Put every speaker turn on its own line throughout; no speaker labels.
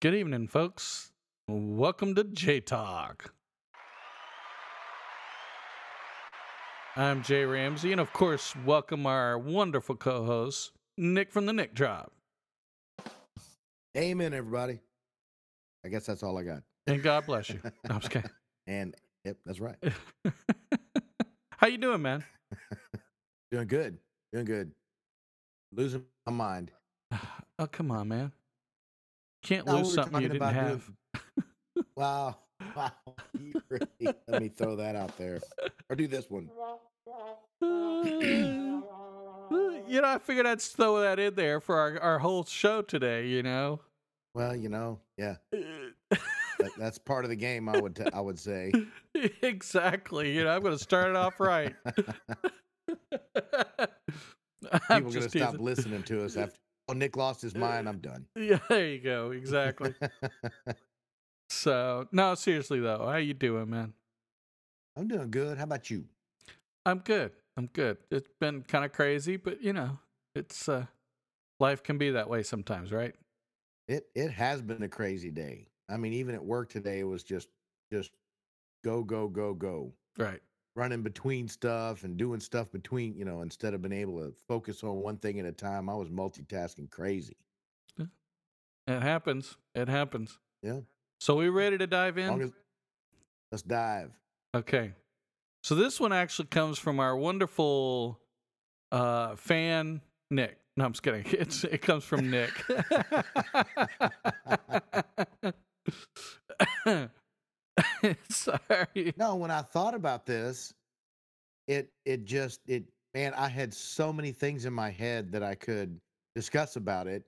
Good evening, folks. Welcome to Jay Talk. I'm Jay Ramsey, and of course, welcome our wonderful co host, Nick from the Nick Drop.
Amen, everybody. I guess that's all I got.
And God bless you. No, I'm just kidding.
And yep, that's right.
How you doing, man?
Doing good. Doing good. Losing my mind.
Oh, come on, man. Can't
No, we
lose something you didn't have.
Wow. Wow. Really, let me throw that out there. Or do this one.
you know, I figured I'd throw that in there for our, our whole show today, you know?
Well, you know, yeah. That, that's part of the game, I would t- I would say.
exactly. You know, I'm going to start it off right.
People gonna stop listening to us after Nick lost his mind, I'm done.
Yeah, there you go. Exactly. so, no, seriously though, how you doing, man?
I'm doing good. How about you?
I'm good. I'm good. It's been kind of crazy, but you know, it's uh life can be that way sometimes, right?
It it has been a crazy day. I mean, even at work today, it was just just go go go go.
Right.
Running between stuff and doing stuff between, you know, instead of being able to focus on one thing at a time, I was multitasking crazy.
It happens. It happens.
Yeah.
So we ready to dive in?
as, let's dive.
Okay. So this one actually comes from our wonderful uh fan Nick. No, I'm just kidding. It's it comes from Nick. Sorry.
No, when I thought about this, it it just it man, I had so many things in my head that I could discuss about it.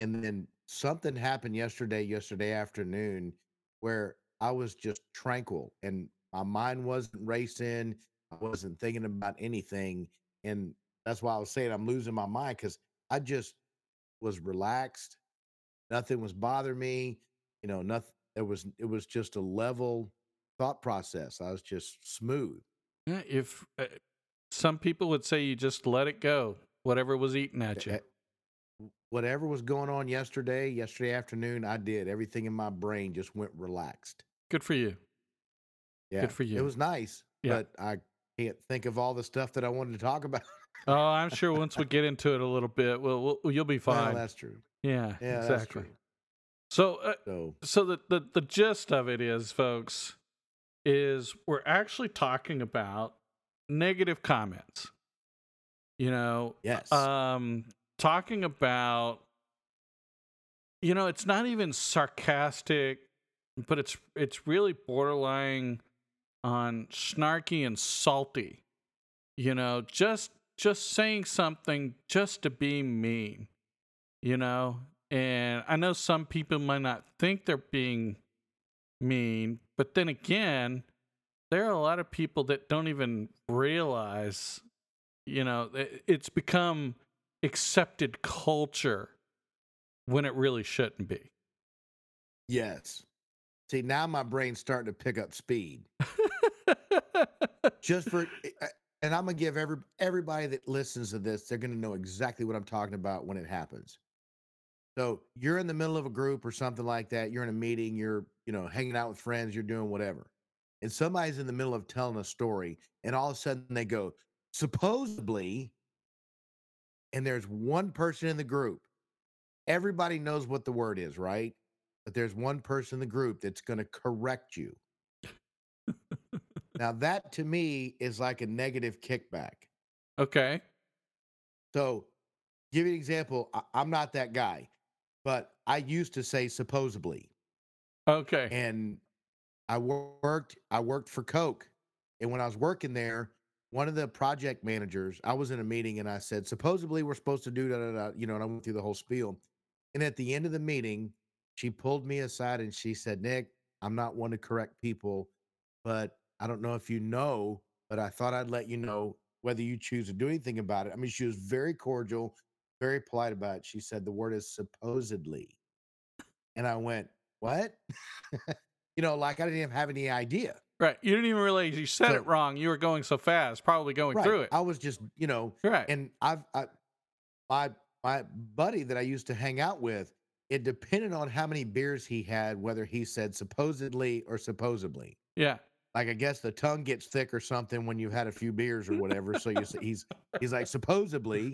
And then something happened yesterday, yesterday afternoon, where I was just tranquil and my mind wasn't racing. I wasn't thinking about anything. And that's why I was saying I'm losing my mind because I just was relaxed. Nothing was bothering me. You know, nothing it was it was just a level thought process. I was just smooth.
Yeah, If uh, some people would say you just let it go, whatever was eating at you.
Whatever was going on yesterday, yesterday afternoon, I did. Everything in my brain just went relaxed.
Good for you.
Yeah.
Good for you.
It was nice,
Yeah.
but I can't think of all the stuff that I wanted to talk about.
Oh, I'm sure once we get into it a little bit, well, we'll you'll be
Well,
fine.
that's true.
yeah,
Yeah,
exactly. So, uh,
So
so the, the the gist of it is, folks, is we're actually talking about negative comments. You know,
yes,
um, talking about, you know, it's not even sarcastic, but it's it's really borderline on snarky and salty. You know, just just saying something just to be mean. You know, and I know some people might not think they're being mean, but then again, there are a lot of people that don't even realize, you know, it's become accepted culture when it really shouldn't be.
yes. See, now my brain's starting to pick up speed. Just for, eh, and I'm gonna give every everybody that listens to this, they're gonna know exactly what I'm talking about when it happens. So you're in the middle of a group or something like that. You're in a meeting. You're, you know, hanging out with friends. You're doing whatever, and somebody's in the middle of telling a story, and all of a sudden they go, supposedly, and there's one person in the group. Everybody knows what the word is, right? But there's one person in the group that's going to correct you. now that to me is like a negative kickback.
okay.
So, give you an example. I, I'm not that guy, but I used to say supposedly,
Okay.
and I worked. I worked for Coke, and when I was working there, one of the project managers, I was in a meeting, and I said, supposedly we're supposed to do da da da, you know, and I went through the whole spiel. And at the end of the meeting, she pulled me aside and she said, Nick, I'm not one to correct people, but I don't know if you know, but I thought I'd let you know whether you choose to do anything about it. I mean, she was very cordial, very polite about it. She said the word is supposedly. And I went, What? you know, like I didn't even have any idea.
Right. You didn't even realize you said
So-
it wrong. You were going so fast, probably going
Right.
through it.
I was just, you know,
right.
and I've I, my my buddy that I used to hang out with, it depended on how many beers he had, whether he said supposedly or supposedly.
Yeah.
Like I guess the tongue gets thick or something when you've had a few beers or whatever. So you say he's he's like supposedly,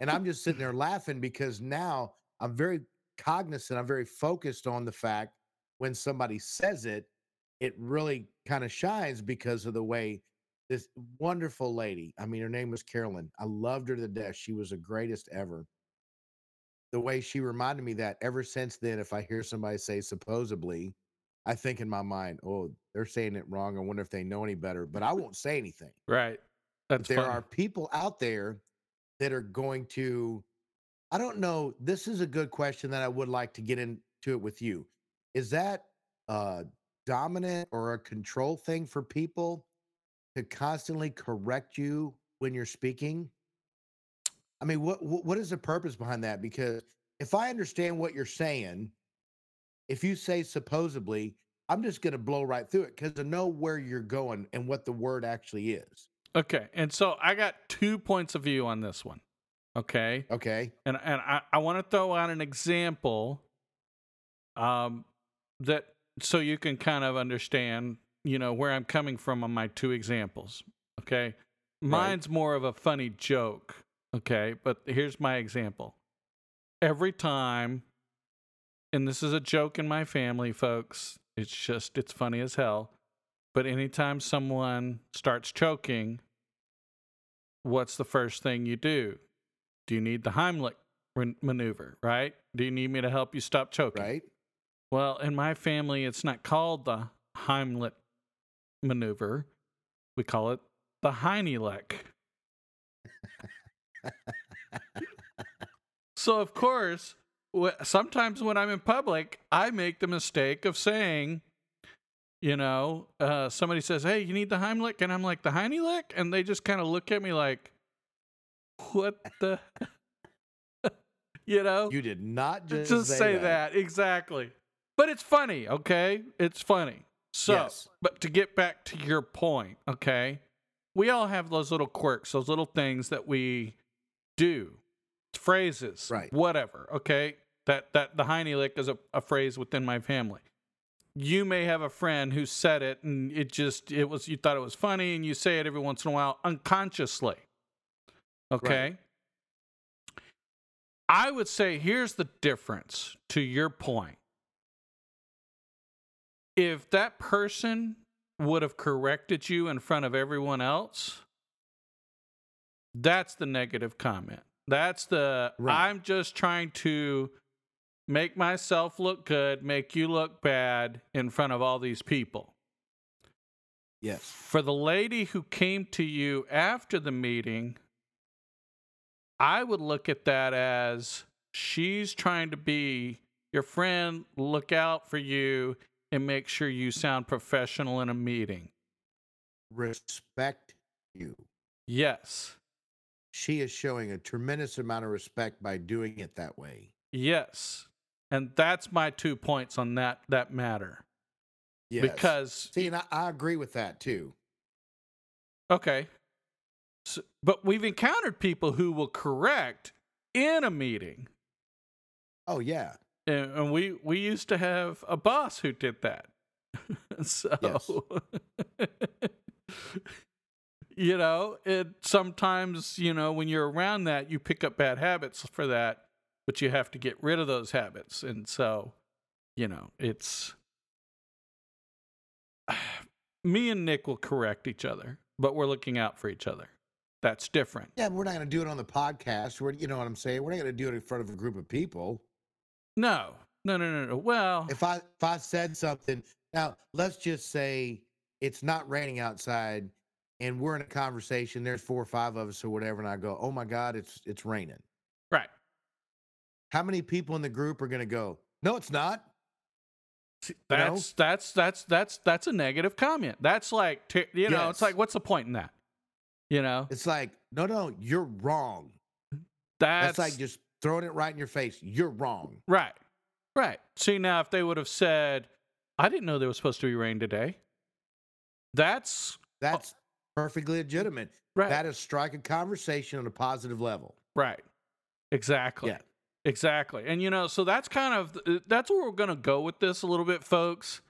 and I'm just sitting there laughing because now I'm very cognizant. I'm very focused on the fact when somebody says it, it really kind of shines because of the way this wonderful lady. I mean, her name was Carolyn. I loved her to death. She was the greatest ever. The way she reminded me that ever since then, if I hear somebody say supposedly, I think in my mind, oh, they're saying it wrong. I wonder if they know any better, but I won't say anything.
right.
But
That's
there are people out there that are going to, I don't know. This is a good question that I would like to get into it with you. Is that a dominant or a control thing for people to constantly correct you when you're speaking? I mean, what what what is the purpose behind that? Because if I understand what you're saying, if you say supposedly, I'm just going to blow right through it because I know where you're going and what the word actually is.
Okay. And so I got two points of view on this one. Okay.
Okay.
and and I, I want to throw out an example um that so you can kind of understand you know where I'm coming from on my two examples okay? Mine's more of a funny joke okay? But here's my example. Every time and this is a joke in my family folks it's just it's funny as hell but anytime someone starts choking what's the first thing you do do you need the Heimlich maneuver, right? Do you need me to help you stop choking?
Right.
Well, in my family, it's not called the Heimlich maneuver. We call it the Heinelec. so, of course, sometimes when I'm in public, I make the mistake of saying, you know, uh, somebody says, "Hey, you need the Heimlich," and I'm like, "The Heinelec," and they just kind of look at me like, "What the?" you know,
You did not just,
just, say, that. exactly. But it's funny, okay? It's funny. So,
Yes.
but to get back to your point, okay? We all have those little quirks, those little things that we do, phrases,
Right.
Whatever, okay? That that the heiny lick is a, a phrase within my family. You may have a friend who said it, and it just it was you thought it was funny, and you say it every once in a while unconsciously. Okay. I would say here's the difference to your point. If that person would have corrected you in front of everyone else, that's the negative comment. That's the
Right.
I'm just trying to make myself look good, make you look bad in front of all these people.
Yes.
For the lady who came to you after the meeting, I would look at that as she's trying to be your friend, look out for you, and make sure you sound professional in a meeting.
Respect you.
Yes.
She is showing a tremendous amount of respect by doing it that way.
Yes. And that's my two points on that that matter.
Yes.
Because
see, and I, I agree with that too.
Okay. So, but we've encountered people who will correct in a meeting.
Oh yeah.
And, and we we used to have a boss who did that. so you know, it sometimes, you know, when you're around that, you pick up bad habits for that, but you have to get rid of those habits. And so, you know, it's me and Nick will correct each other, but we're looking out for each other. That's different.
Yeah, we're not going to do it on the podcast. We're, you know what I'm saying? We're not going to do it in front of a group of people.
No, no, no, no, no. Well,
If I if I said something now, let's just say it's not raining outside, and we're in a conversation. There's four or five of us or whatever, and I go, "Oh my God, it's it's raining."
right.
How many people in the group are going to go? No, it's not.
See,
You know?
That's that's that's that's that's a negative comment. That's like you know, it's like what's the point in that? You know,
It's like, no, no, you're wrong.
that's,
That's like just throwing it right in your face. You're wrong.
right, right. See now, if they would have said, "I didn't know there was supposed to be rain today," that's
That's perfectly legitimate.
right,
That is strike a conversation on a positive level.
right, exactly.
Yeah.
Exactly. And you know, so that's kind of that's where we're going to go with this a little bit folks.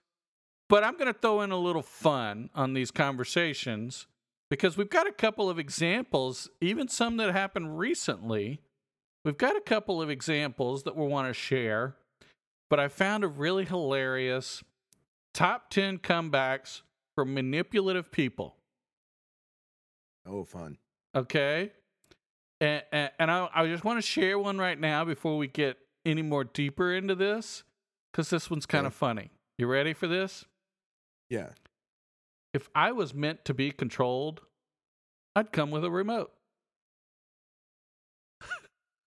But I'm going to throw in a little fun on these conversations because we've got a couple of examples, even some that happened recently. We've got a couple of examples that we want to share, but I found a really hilarious top 10 comebacks from manipulative people.
Oh, fun.
Okay. And, and, and I, I just want to share one right now before we get any more deeper into this because this one's kind of
Okay.
funny. You ready for this?
Yeah.
If I was meant to be controlled, I'd come with a remote.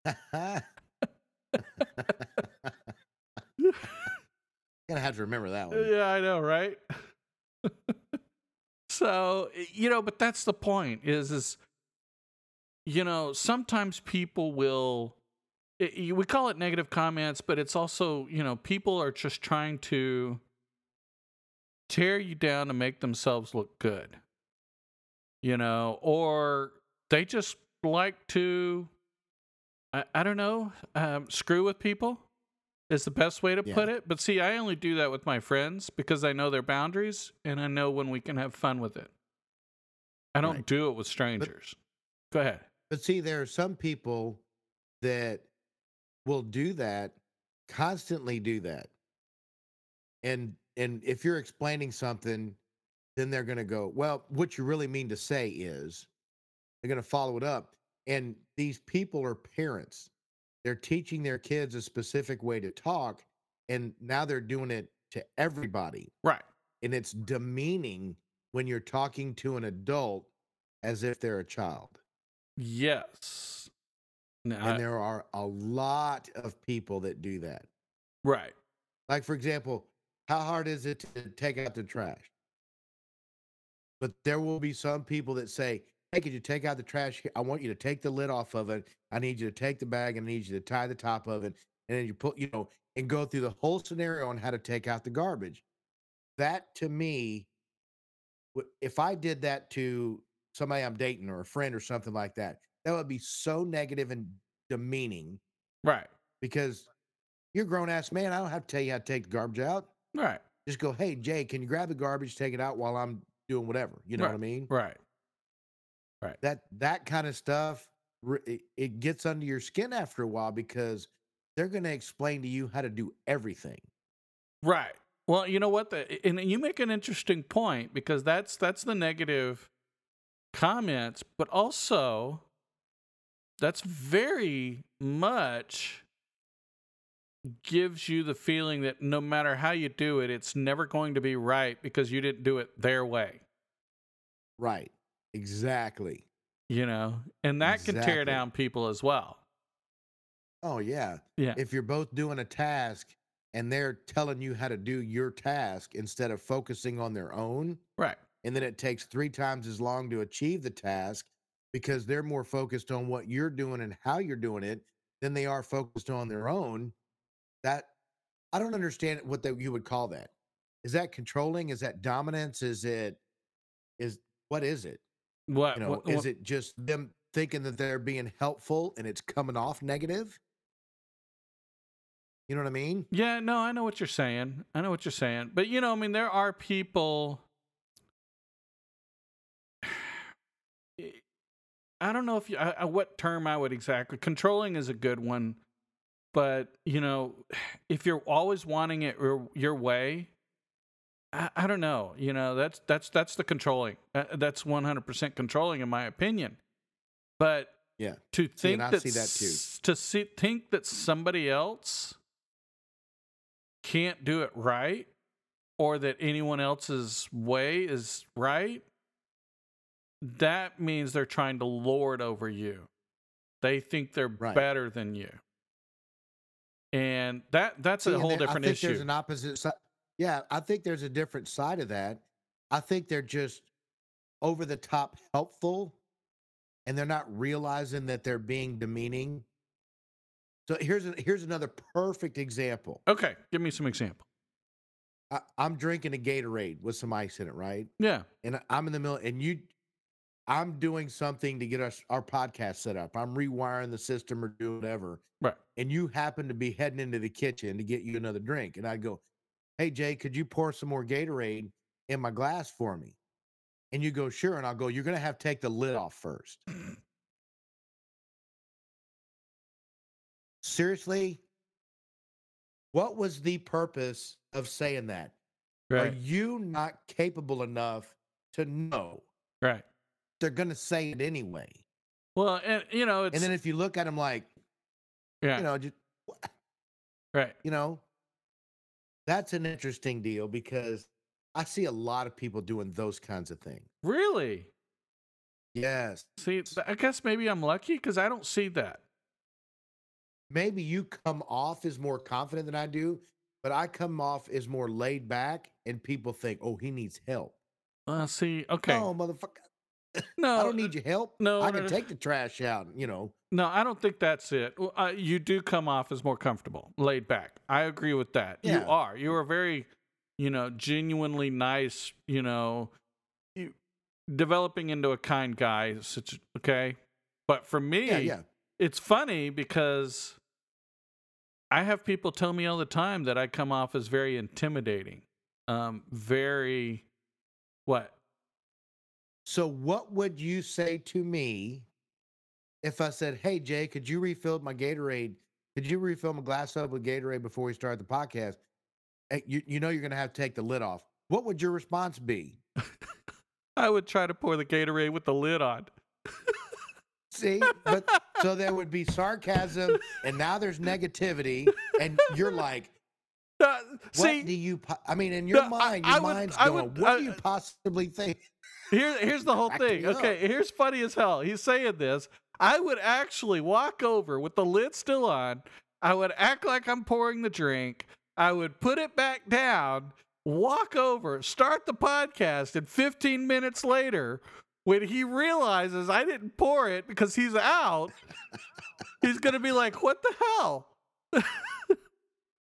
Gonna have to remember that one.
Yeah, I know, right? so, you know, but that's the point is is you know, sometimes people will i- i- we call it negative comments, but it's also, you know, people are just trying to tear you down to make themselves look good. You know, or they just like to I, I don't know, um, screw with people is the best way to
Yeah.
put it. But see, I only do that with my friends because I know their boundaries and I know when we can have fun with it. I don't
Right.
do it with strangers. Go ahead.
But see, there are some people that will do that, constantly do that. And and if you're explaining something, then they're gonna go, Well, what you really mean to say is they're gonna follow it up. And these people are parents. They're teaching their kids a specific way to talk, and now they're doing it to everybody.
Right.
And it's demeaning when you're talking to an adult as if they're a child.
Yes. Now,
And there are a lot of people that do that.
right.
Like, for example, how hard is it to take out the trash? But there will be some people that say, Hey, could you take out the trash? I want you to take the lid off of it. I need you to take the bag and I need you to tie the top of it. And then you put, you know, and go through the whole scenario on how to take out the garbage. That to me, if I did that to somebody I'm dating or a friend or something like that, that would be so negative and demeaning
Right.
because you're a grown ass man. I don't have to tell you how to take the garbage out.
Right.
Just go, hey Jay, can you grab the garbage, take it out while I'm doing whatever? You know what I mean?
Right. Right.
That that kind of stuff, it, it gets under your skin after a while because they're going to explain to you how to do everything.
Right. Well, you know what? The, and you make an interesting point because that's that's the negative comments, but also that's very much gives you the feeling that no matter how you do it, it's never going to be right because you didn't do it their way.
Right. Exactly.
You know, and that can tear down people as well.
Oh yeah.
Yeah.
If you're both doing a task and they're telling you how to do your task instead of focusing on their own,
Right.
and then it takes three times as long to achieve the task because they're more focused on what you're doing and how you're doing it than they are focused on their own that i don't understand what that you would call that. Is that controlling? Is that dominance? Is it is what is it?
What,
you know
what,
is it just them thinking that they're being helpful and it's coming off negative? You know what i mean?
Yeah, no, I know what you're saying. I know what you're saying. But you know, I mean, there are people I don't know if you I, I- what term I would exactly controlling is a good one, but you know, if you're always wanting it your, your way, I, I don't know. You know, that's that's that's the controlling. Uh, that's 100% controlling in my opinion. But
yeah
to think that,
see that too.
to see, think that somebody else can't do it right or that anyone else's way is right that means they're trying to lord over you they think they're
Right.
better than you and that that's
See,
a whole
there-
different
I think There's
issue
an opposite side. Yeah, I think there's a different side of that. I think they're just over the top helpful, and they're not realizing that they're being demeaning. So here's a, here's another perfect example.
okay give me some example
I, I'm drinking a Gatorade with some ice in it, right?
yeah
And I'm in the middle, and you I'm doing something to get us our podcast set up. I'm rewiring the system or doing whatever.
Right.
And you happen to be heading into the kitchen to get you another drink. And I'd go, Hey Jay, could you pour some more Gatorade in my glass for me? And you go, sure. And I'll go, You're gonna have to take the lid off first. Seriously? What was the purpose of saying that? Are you not capable enough to know
Right.
They're gonna say it anyway?
Well, and you know, it's
And then if you look at them like,
yeah.
you know, just
right.
you know, that's an interesting deal because I see a lot of people doing those kinds of things.
Really?
Yes.
See, I guess maybe I'm lucky because I don't see that.
Maybe you come off as more confident than I do, but I come off as more laid back and people think, oh, he needs help.
Uh, see, okay.
No, motherfucker.
No,
I don't need your help.
no,
I can
no.
take the trash out, you know.
No, I don't think that's it. Uh, you do come off as more comfortable, laid back. I agree with that. You are. You are very, you know, genuinely nice. You know, you developing into a kind guy. Such okay, but for me,
Yeah, yeah.
it's funny because I have people tell me all the time that I come off as very intimidating, um, very what?
So what would you say to me if I said, "Hey Jay, could you refill my Gatorade? Could you refill my glass up with Gatorade before we start the podcast?" Hey, you you know you're going to have to take the lid off. What would your response be?
I would try to pour the Gatorade with the lid on.
See, but so there would be sarcasm, and now there's negativity, and you're like,
Uh,
"What
see,
do you?" Po-? I mean, in your
No,
mind, your
I
mind's going,
would-
"What do you possibly think?"
Here, here's the whole thing.
up.
Okay, here's funny as hell. He's saying this. I would actually walk over with the lid still on. I would act like I'm pouring the drink. I would put it back down, walk over, start the podcast, and 15 minutes later, when he realizes I didn't pour it because he's out, he's gonna be like, "What the hell?"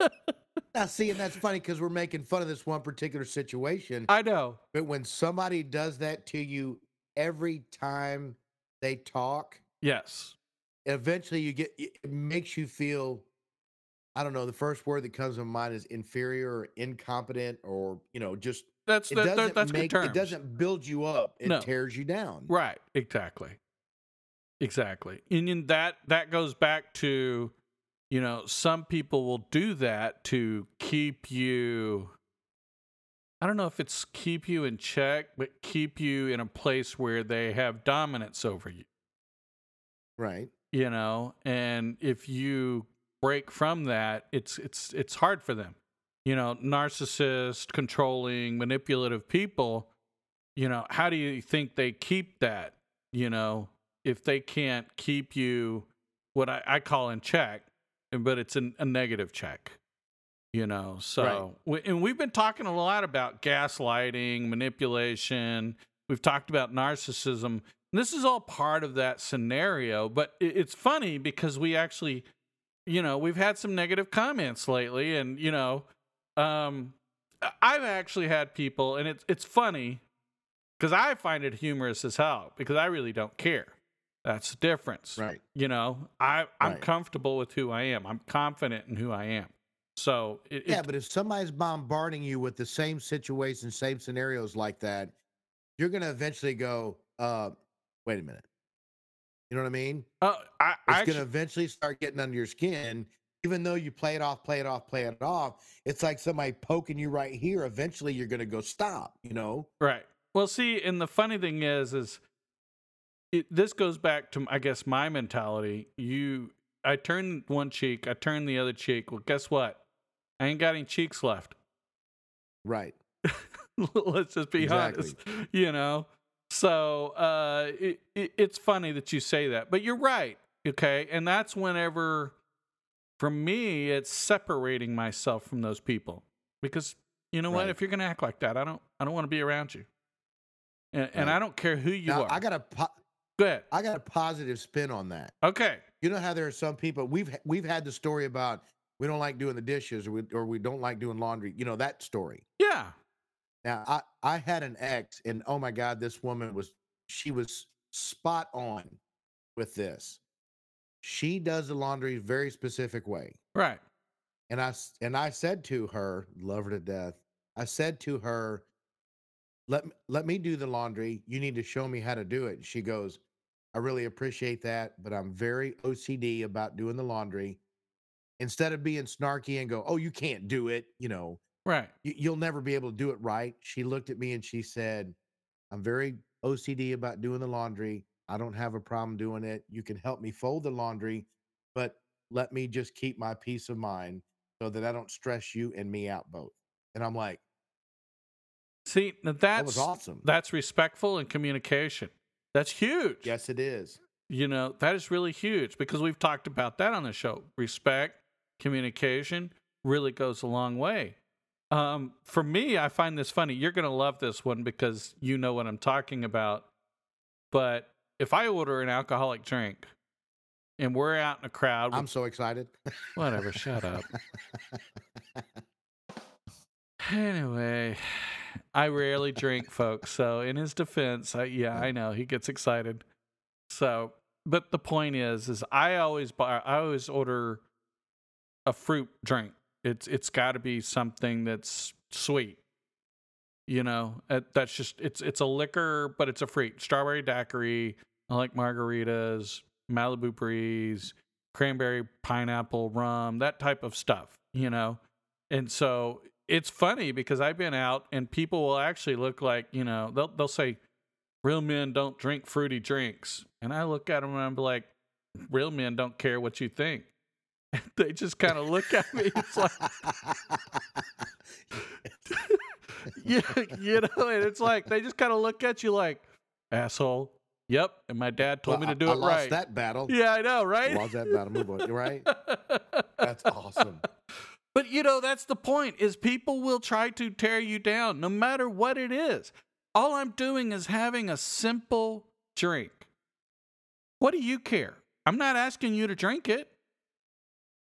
Now, see, and that's funny because we're making fun of this one particular situation.
I know.
But when somebody does that to you every time they talk,
Yes.
eventually you get it makes you feel I don't know, the first word that comes to mind is inferior or incompetent or, you know, just
That's
it
that, that-
doesn't
that's
make
good terms.
it doesn't build you up. It
No.
tears you down.
Right. Exactly. Exactly. And that that goes back to, you know, some people will do that to keep you I don't know if it's keep you in check, but keep you in a place where they have dominance over you,
Right.
you know? And if you break from that, it's it's it's hard for them. You know, narcissist, controlling, manipulative people, you know, how do you think they keep that, you know, if they can't keep you what I, I call in check, but it's an, a negative check, you know. So, we, and we've been talking a lot about gaslighting, manipulation. We've talked about narcissism. And this is all part of that scenario, but it, it's funny because we actually, you know, we've had some negative comments lately, and you know, um, I've actually had people, and it's it's funny because I find it humorous as hell because I really don't care. That's the difference.
Right.
You know, I I'm
Right.
comfortable with who I am. I'm confident in who I am. So it,
Yeah,
it-
but if somebody's bombarding you with the same situations, same scenarios like that, you're gonna eventually go, uh, wait a minute. You know what I mean?
uh, I,
It's gonna eventually start getting under your skin. Even though you play it off, play it off, play it off, it's like somebody poking you right here. Eventually, you're gonna go stop. You know?
Right. Well, see, and the funny thing is, is it, this goes back to, I guess, my mentality. You, I turn one cheek, I turn the other cheek. Well, guess what? I ain't got any cheeks left.
Right.
Let's just be
Exactly.
honest. You know. So uh, it, it, it's funny that you say that, but you're right. Okay, and that's whenever, for me, it's separating myself from those people because you know what? If you're gonna act like that, I don't, I don't want to be around you. And, and
Right.
I don't care who you
now,
are.
I got a po-
Go ahead.
I got a positive spin on that.
Okay.
You know how there are some people we've we've had the story about we don't like doing the dishes or we or we don't like doing laundry. You know that story.
Yeah.
Now I I had an ex and oh my god, this woman was she was spot on with this. She does the laundry very specific way.
Right.
And I and I said to her, love her to death. I said to her, let let me do the laundry. You need to show me how to do it. She goes, I really appreciate that, but I'm very OCD about doing the laundry. Instead of being snarky and go, oh, you can't do it, you know,
Right.
you, you'll never be able to do it right. She looked at me and she said, I'm very OCD about doing the laundry. I don't have a problem doing it. You can help me fold the laundry, but let me just keep my peace of mind so that I don't stress you and me out both. And I'm like,
See, now
that
that's
was awesome.
that's respectful and communication. That's huge.
yes, it is.
You know, that is really huge because we've talked about that on the show. Respect, communication really goes a long way. Um, for me, I find this funny. You're going to love this one because you know what I'm talking about. But if I order an alcoholic drink and we're out in a crowd,
I'm so excited.
whatever, shut up. Anyway, I rarely drink, folks. So in his defense, I, yeah, I know he gets excited. So, but the point is, is I always buy, I always order a fruit drink. It's it's got to be something that's sweet. You know, Uh, that's just it's it's a liquor, but it's a fruit. Strawberry daiquiri. I like margaritas, Malibu breeze, cranberry, pineapple, rum, that type of stuff. You know, and so it's funny because I've been out and people will actually look like, you know, they'll they'll say, real men don't drink fruity drinks. And I look at them and I'm like, real men don't care what you think. they just kind of look at me. It's like, you, you know, and it's like, they just kind of look at you like, asshole. Yep. And my dad told
Well,
me to do
I, I
it
lost
right.
that battle.
yeah, I know, right?
Lost that battle. Move on. Right. That's awesome.
But you know, that's the point is people will try to tear you down no matter what it is. All I'm doing is having a simple drink. What do you care? I'm not asking you to drink it.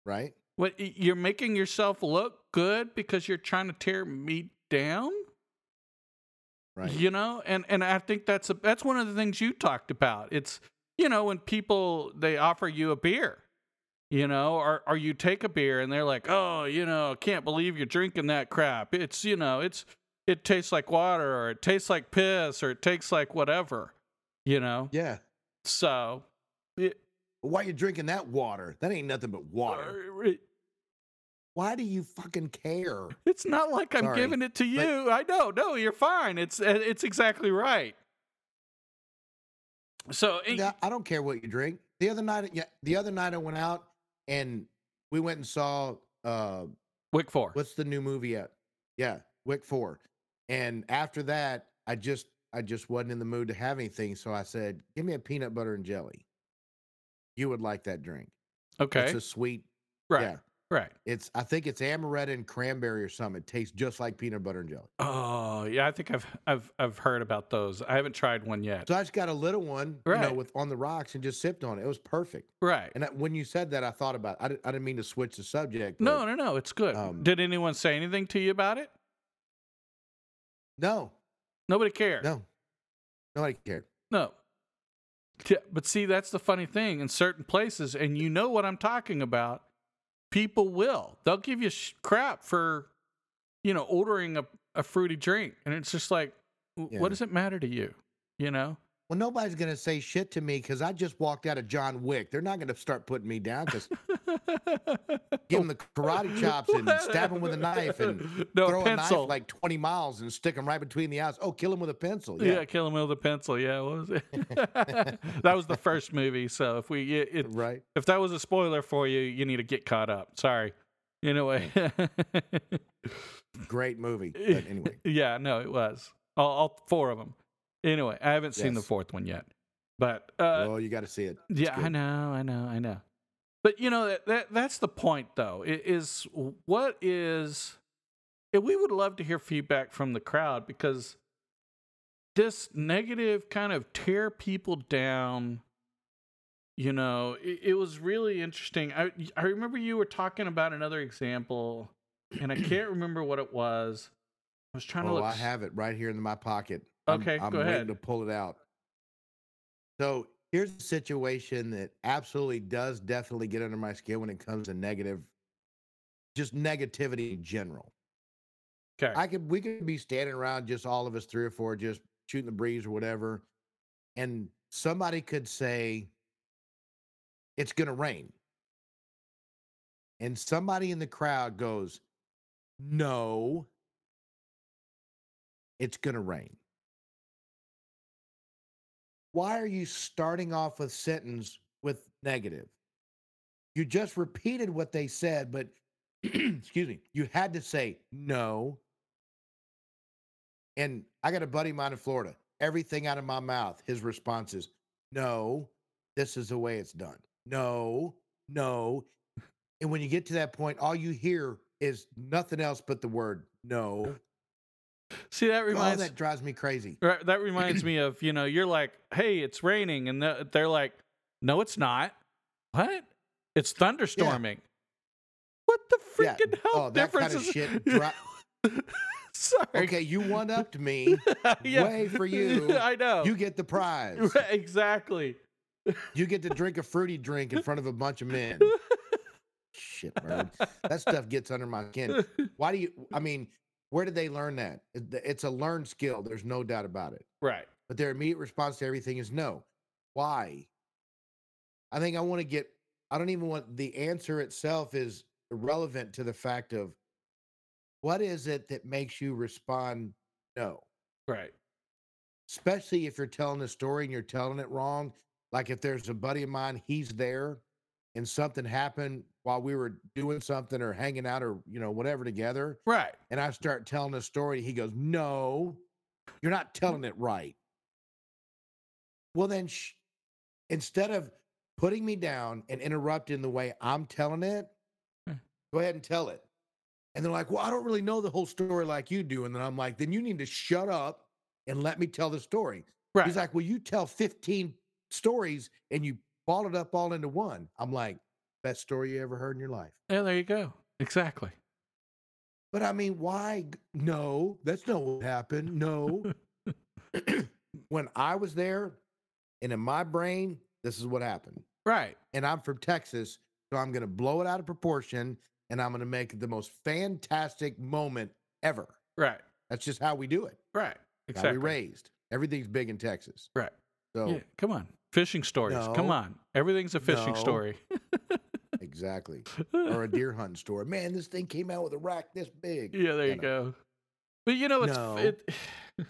Right?
What you're making yourself look good because you're trying to tear me down?
Right.
You know, and and I think that's a, that's one of the things you talked about. It's you know when people they offer you a beer, you know, or or you take a beer and they're like, oh, you know, can't believe you're drinking that crap. It's you know, it's it tastes like water or it tastes like piss or it tastes like whatever, you know.
Yeah.
So, it,
Why you drinking that water? That ain't nothing but water. Why do you fucking care?
It's not like I'm
Sorry,
giving it to
but-
you. I know. No, you're fine. It's it's exactly right. So it-
Yeah, I don't care what you drink. The other night, yeah, the other night I went out and we went and saw uh
Wick Four.
what's the new movie at? Yeah, Wick Four. And after that, I just I just wasn't in the mood to have anything, so I said, "Give me a peanut butter and jelly." You would like that drink.
Okay.
It's a sweet.
right.
Yeah,
Right.
it's I think it's amaretto and cranberry or something. It tastes just like peanut butter and jelly.
Oh yeah, I think I've I've I've heard about those. I haven't tried one yet.
So I just got a little one, you know,
Right.
with on the rocks and just sipped on it. It was perfect.
Right.
And I, when you said that, I thought about. It. I didn't, I didn't mean to switch the subject.
No,
but
no, no. It's good.
um,
Did anyone say anything to you about it?
no,
Nobody cared.
no, nobody cared.
No. T- But see, that's the funny thing. In certain places, and you know what I'm talking about, people will. They'll give you sh- crap for, you know, ordering a, a fruity drink. And it's just like, w-
Yeah.
what does it matter to you? You know?
Well, nobody's gonna say shit to me because I just walked out of John Wick. They're not gonna start putting me down because give them the karate chops and stab them with a knife and
no,
throw a
pencil.
knife like 20 miles and stick them right between the eyes. Oh, kill him with a pencil.
yeah.
Yeah,
kill him with a pencil. Yeah, what was it? that was the first movie. So if we, it, it,
right.
if that was a spoiler for you, you need to get caught up. Sorry. Anyway.
Great movie. But anyway,
yeah, no, it was all, all four of them. Anyway, I haven't seen the fourth one yet, but uh,
well, you got to see it. It's
yeah, I know, I know, I know. But you know that, that that's the point, though. Is what is, we would love to hear feedback from the crowd because this negative kind of tear people down. You know, it, it was really interesting. I I remember you were talking about another example, and I can't remember what it was. I was trying to
Oh,
look.
I have it right here in my pocket. I'm-
Okay,
I'm,
go ahead.
to pull it out. So here's a situation that absolutely does definitely get under my skin when it comes to negative, just negativity in general.
Okay.
I could we could be standing around just all of us three or four just shooting the breeze or whatever, and somebody could say it's gonna rain. And somebody in the crowd goes, No, it's gonna rain. Why are you starting off with sentence with negative? You just repeated what they said, but excuse me, you had to say no. And I got a buddy of mine in Florida. Everything out of my mouth, his response is no, this is the way it's done. No, no. And when you get to that point, all you hear is nothing else but the word no.
See, that reminds Oh,
that drives me crazy.
Right, that reminds me of you know you're like, hey, it's raining, and th- they're like, no, it's not. What? It's thunderstorming. What the
Yeah.
freaking hell
Oh, that
difference
kind of shit. Dri-
Sorry.
okay, you one upped me.
Yeah.
Way for you.
I know.
You get the prize.
Right, exactly.
You get to drink a fruity drink in front of a bunch of men. Shit, bird. That stuff gets under my skin. Why do you? I mean, where did they learn that? It's a learned skill. There's no doubt about it.
right.
But their immediate response to everything is no. Why? I think I want to get. I don't even want the answer itself is irrelevant to the fact of what is it that makes you respond no
Right.
especially if you're telling a story and you're telling it wrong. Like if there's a buddy of mine, he's there and something happened while we were doing something or hanging out or, you know, whatever together.
Right.
And I start telling a story. He goes, No, you're not telling it right. Well, then sh- instead of putting me down and interrupting the way I'm telling it,
Hmm.
go ahead and tell it. And they're like, Well, I don't really know the whole story like you do. And then I'm like, Then you need to shut up and let me tell the story.
Right.
He's like, Well, you tell 15 stories and you ball it up all into one. I'm like, Best story you ever heard in your life.
yeah, there you go. Exactly.
But I mean, why? No, that's not what happened. No. when I was there and in my brain, this is what happened.
Right.
And I'm from Texas, so I'm going to blow it out of proportion and I'm going to make it the most fantastic moment ever.
Right.
That's just how we do it.
Right.
How
Exactly.
we raised. Everything's big in Texas.
Right.
So,
Yeah. Come on. Fishing stories. Come on. Everything's a fishing
No.
story.
exactly. or a deer hunting story. Man, this thing came out with a rack this big.
yeah, there you
know.
go. But you know, it's
No.
it,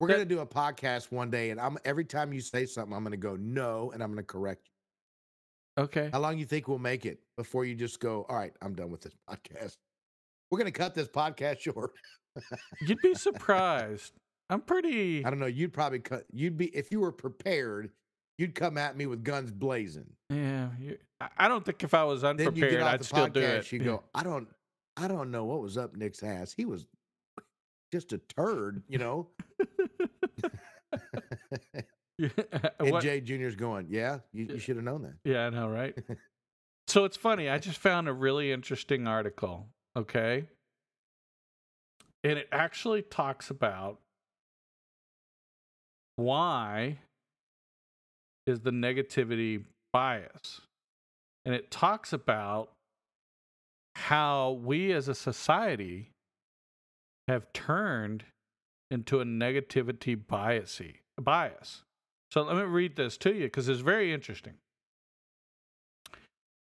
We're
That-
gonna do a podcast one day, and I'm every time you say something, I'm gonna go no, and I'm gonna correct you.
okay.
How long you think we'll make it before you just go? All right, I'm done with this podcast. We're gonna cut this podcast short.
You'd be surprised. I'm pretty.
I don't know. You'd probably cut. You'd be if you were prepared. You'd come at me with guns blazing.
Yeah, you, I- don't think if I was unprepared, I'd still
podcast.
do it.
You go. I don't. I don't know what was up Nick's ass. He was just a turd, you know.
Uh,
and
What-
Jay Junior's going. Yeah, you, you should have known that.
yeah, I know, right? so it's funny. I just found a really interesting article. Okay, and it actually talks about why is the negativity bias, and it talks about how we as a society have turned into a negativity biasy bias. So let me read this to you because it's very interesting.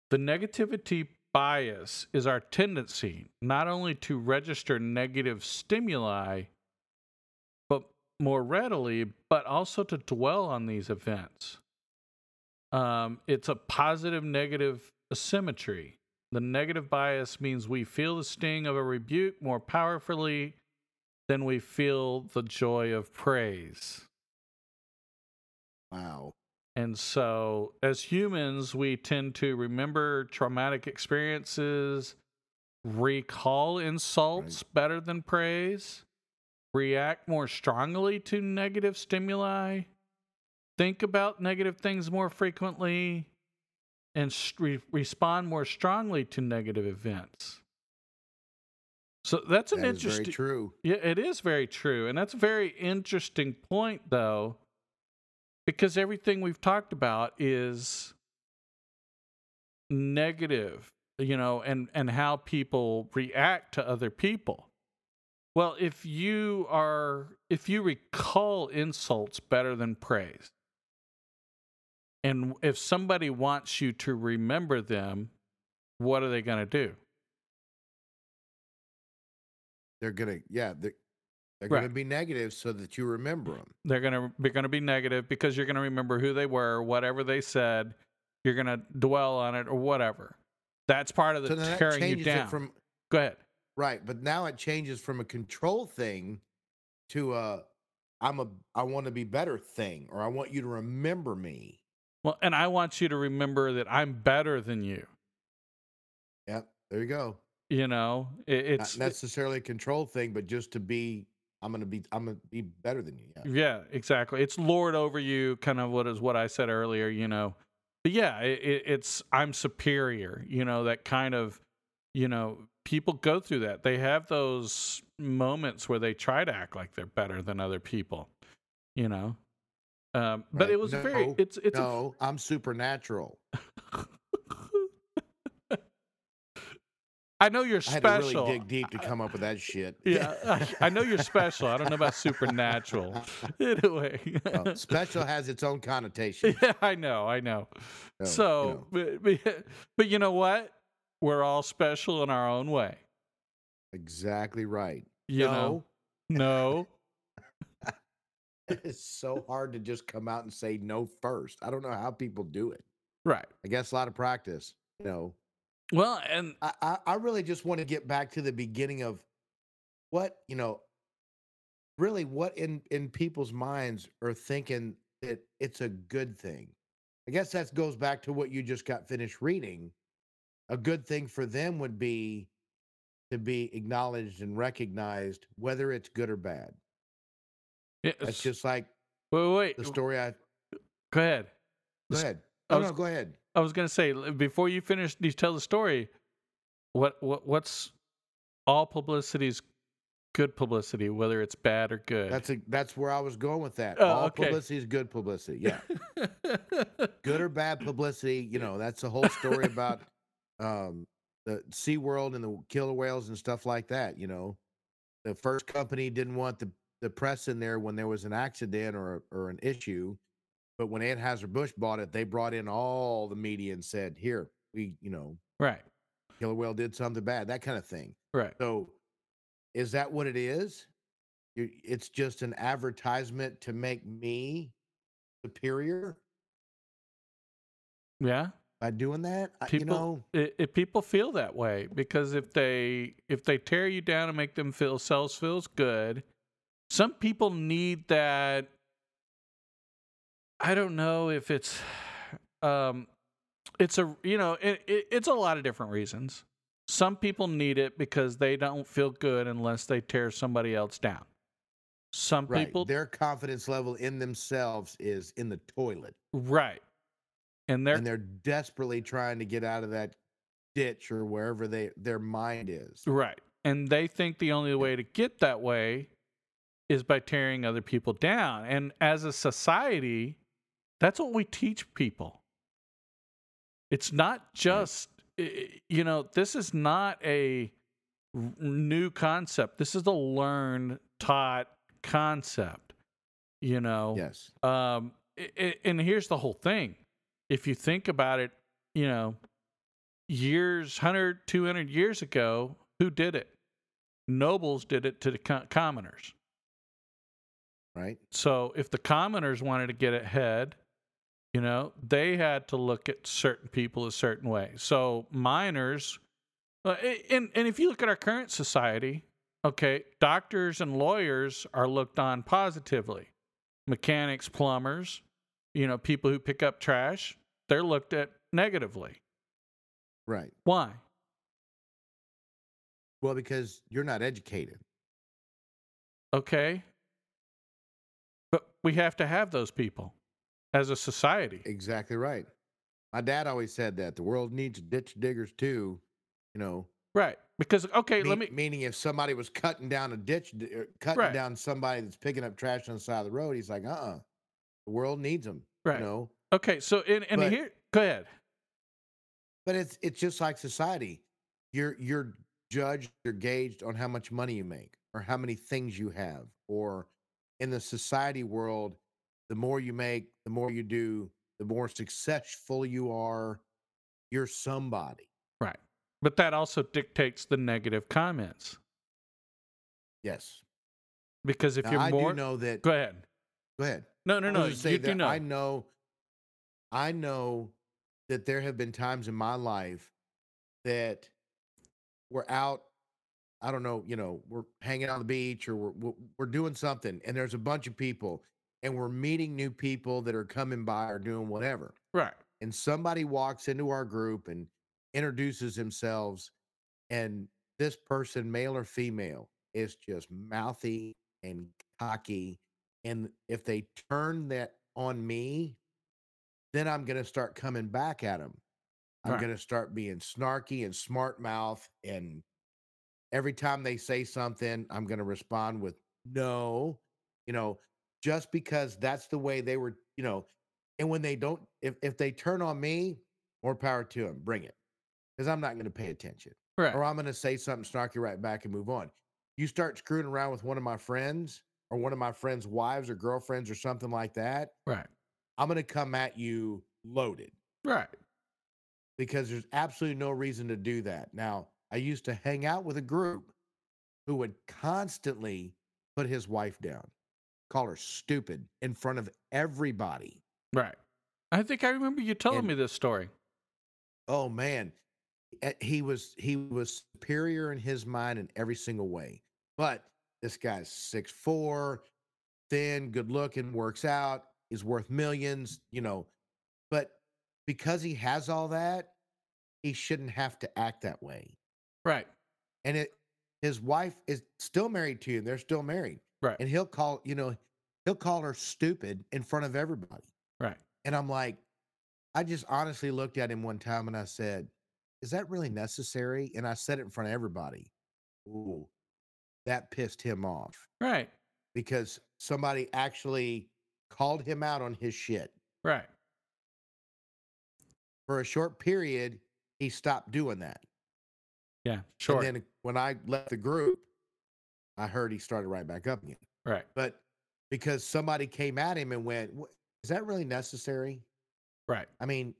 The negativity bias is our tendency not only to register negative stimuli, more readily, but also to dwell on these events. Um, it's a positive negative asymmetry. The negative bias means we feel the sting of a rebuke more powerfully than we feel the joy of praise.
Wow.
And so, as humans, we tend to remember traumatic experiences, recall insults better than praise, react more strongly to negative stimuli, think about negative things more frequently, and re- respond more strongly to negative events. So that's an
That
interesting.
true.
Yeah, it is very true. And that's a very interesting point, though, because everything we've talked about is negative, you know, and and how people react to other people. Well, if you are if you recall insults better than praise, and if somebody wants you to remember them, what are they going to do?
They're gonna, yeah, they're, they're
Right.
gonna be negative so that you remember them.
They're going to be going to be negative because you're going to remember who they were, whatever they said, you're going to dwell on it or whatever. That's part of the
So
tearing you down.
from
Go ahead.
Right, but now it changes from a control thing to a I'm a I want to be better thing, or I want you to remember me.
Well, and I want you to remember that I'm better than you.
Yep, there you go.
You know, it,
Not
it's
necessarily a control thing, but just to be I'm gonna be I'm gonna be better than you. Yeah.
yeah, exactly. It's lord over you, kind of what is what I said earlier. You know, but yeah, it, it's I'm superior. You know, that kind of, you know, people go through that. They have those moments where they try to act like they're better than other people. You know, um, but
Right.
it was a very. It's it's.
no, I'm supernatural.
I know you're special.
I had to really dig deep to come up with that shit.
Yeah, I, I know you're special. I don't know about supernatural. Anyway,
Well, special has its own connotation.
yeah, I know, I know. So, but, but, but you know what? We're all special in our own way.
exactly right.
You
no,
know? No.
it's so hard to just come out and say no first. I don't know how people do it.
Right.
I guess a lot of practice. You know,
Well, and
I, I, I really just want to get back to the beginning of what, you know, really what in, in people's minds are thinking that it's a good thing. I guess that goes back to what you just got finished reading. A good thing for them would be to be acknowledged and recognized, whether it's good or bad.
yeah,
That's
s-
just like
wait, wait,
the story I
Go ahead.
go ahead.
I
No,
was-
no, go ahead.
I was gonna say before you finish, you tell the story. What what what's all publicity is good publicity, whether it's bad or good.
That's a that's where I was going with that.
Oh,
All
okay.
publicity is good publicity. Yeah. good or bad publicity, you know, that's the whole story about um the Sea World and the killer whales and stuff like that, you know. The first company didn't want the the press in there when there was an accident or or an issue, but when Anheuser-Busch bought it, they brought in all the media and said, "Here, we, you know,
right.
killer whale did something bad," that kind of thing.
Right.
So, is that what it is? You- It's just an advertisement to make me superior
Yeah.
By doing that. I-
People-
you know,
if people feel that way because if they if they tear you down and make them feel selves feels good some people need that i don't know if it's um it's a you know it, it, it's a lot of different reasons some people need it because they don't feel good unless they tear somebody else down some
right?
people
Their confidence level in themselves is in the toilet,
right and they're
and they're desperately trying to get out of that ditch or wherever they their mind is.
Right. And they think the only way to get that way is by tearing other people down. And as a society, that's what we teach people. It's not just, you know, this is not a new concept. This is a learned, taught concept, you know?
Yes,
Um, and here's the whole thing. If you think about it, you know, years, 100, 200 years ago, who did it? Nobles did it to the co- commoners.
right.
So if the commoners wanted to get ahead, you know, they had to look at certain people a certain way. So miners, uh, and and if you look at our current society, okay, doctors and lawyers are looked on positively. Mechanics, plumbers, you know, people who pick up trash, they're looked at negatively.
Right.
Why?
Well, because you're not educated.
Okay. But we have to have those people as a society.
Exactly right. My dad always said that the world needs ditch diggers too. You know,
Right. Because okay,
Me-
let me
meaning if somebody was cutting down a ditch, er, cutting
Right.
down somebody that's picking up trash on the side of the road, he's like, uh, uh The world needs them.
Right.
You know,
Okay, so and, and
But-
here go ahead.
but it's it's just like society. You're you're judged, you're gauged on how much money you make or how many things you have. Or in the society world, the more you make, the more you do, the more successful you are. You're somebody.
Right. But that also dictates the negative comments.
Yes.
Because if
Now,
you're
I
more
do know that.
go ahead.
Go ahead.
No, no, no. You do know.
I know. I know that there have been times in my life that we're out. I don't know. You know, we're hanging out on the beach or we're- we're doing something, and there's a bunch of people, and we're meeting new people that are coming by or doing whatever.
Right.
And somebody walks into our group and introduces themselves, and this person, male or female, is just mouthy and cocky. And if they turn that on me, then I'm going to start coming back at them. I'm
Right.
going to start being snarky and smart mouth. And every time they say something, I'm going to respond with no, you know, just because that's the way they were, you know. And when they don't, if, if they turn on me, more power to them, bring it. Because I'm not going to pay attention
Right.
or I'm going to say something snarky right back and move on. You start screwing around with one of my friends or one of my friends' wives or girlfriends or something like that,
Right.
I'm going to come at you loaded
Right.
because there's absolutely no reason to do that. Now, I used to hang out with a group who would constantly put his wife down, call her stupid in front of everybody.
Right. I think I remember you telling
And-
me this story.
Oh man, eh, he was he was superior in his mind in every single way. But this guy's six four, thin, good looking, works out, is worth millions, you know. But because he has all that, he shouldn't have to act that way.
Right.
And it his wife is still married to him. They're still married.
Right.
And he'll call, you know, he'll call her stupid in front of everybody.
Right.
And I'm like, I just honestly looked at him one time and I said, Is that really necessary? And I said it in front of everybody. Ooh, that pissed him off
Right.
because somebody actually called him out on his shit.
Right.
For a short period, he stopped doing that.
Yeah. Sure.
And then when I left the group, I heard he started right back up again.
right.
But because somebody came at him and went, Is that really necessary?
Right.
I mean,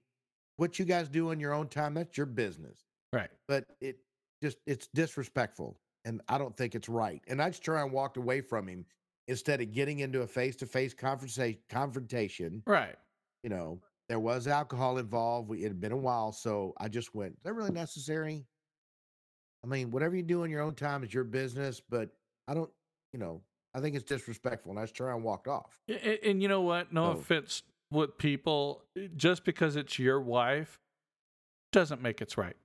what you guys do in your own time, that's your business.
Right.
But it just it's disrespectful. And I don't think it's right. And I just try and walked away from him instead of getting into a face-to-face confrontation confrontation.
Right.
You know, there was alcohol involved. We, it had been a while. So I just went, is that really necessary? I mean, whatever you do in your own time is your business, but I don't, you know, I think it's disrespectful. And I just try and walked off.
A- a- And, you know what? No
So-
offense with people, eh, just because it's your wife doesn't make it's right.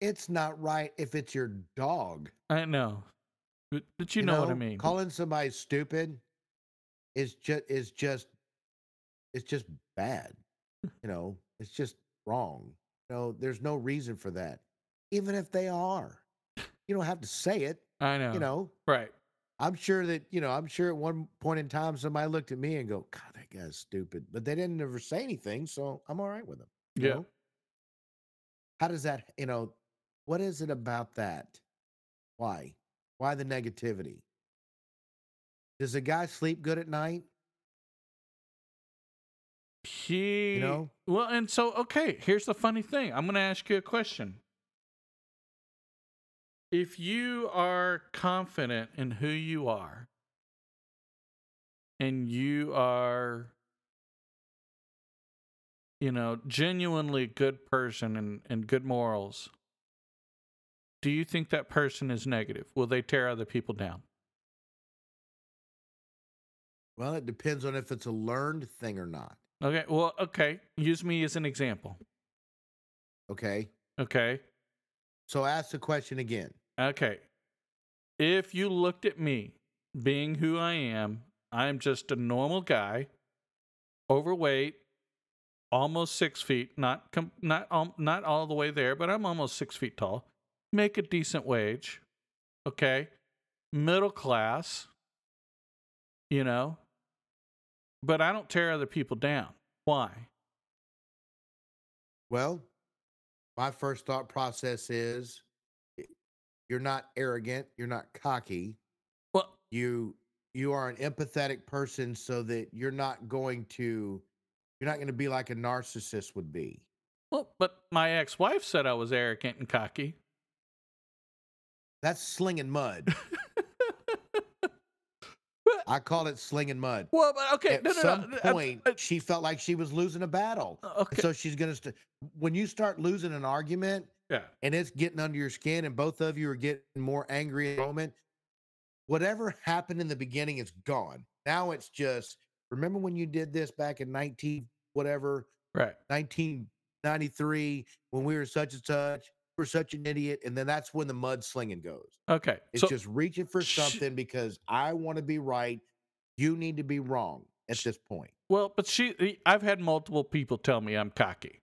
It's not right if it's your dog.
I know. But, but you, know, what I mean.
Calling somebody stupid is just is just it's just bad. you know, it's just wrong. You know, there's no reason for that. Even if they are. You don't have to say it,
I know.
you know.
Right.
I'm sure that, you know, I'm sure at one point in time somebody looked at me and go, God, that guy's stupid. But they didn't ever say anything, so I'm all right with them. you
Yeah.
know? How does that, you know, what is it about that? Why? Why the negativity? Does a guy sleep good at night?
He.
know?
Well, and so, okay, here's the funny thing. I'm going to ask you a question. If you are confident in who you are and you are, you know, genuinely good person and, and good morals, do you think that person is negative? Will they tear other people down?
Well, it depends on if it's a learned thing or not.
Okay. Well, okay. Use me as an example.
Okay.
Okay.
So ask the question again.
Okay. If you looked at me being who I am, I'm just a normal guy, overweight, almost six feet, not com- not um, not all the way there, but I'm almost six feet tall. Make a decent wage, okay, middle class. You know, but I don't tear other people down. Why?
Well, my first thought process is you're not arrogant, you're not cocky.
Well,
You you are an empathetic person so that you're not going to you're not going to be like a narcissist would be.
well, but my ex-wife said I was arrogant and cocky.
That's slinging mud. I call it slinging mud.
well, but okay,
At
no, no,
some
no. uh,
point,
uh,
she felt like she was losing a battle.
uh, okay,
So she's going to st- when you start losing an argument
yeah,
and it's getting under your skin and both of you are getting more angry in the moment, whatever happened in the beginning is gone. Now it's just remember when you did this back in 19 whatever
right.
1993 when we were such and such, we're such an idiot and then that's when the mud slinging goes.
Okay,
It's
so
just reaching for something because I want to be right, you need to be wrong at this point.
well, but she, eh, I've had multiple people tell me I'm cocky.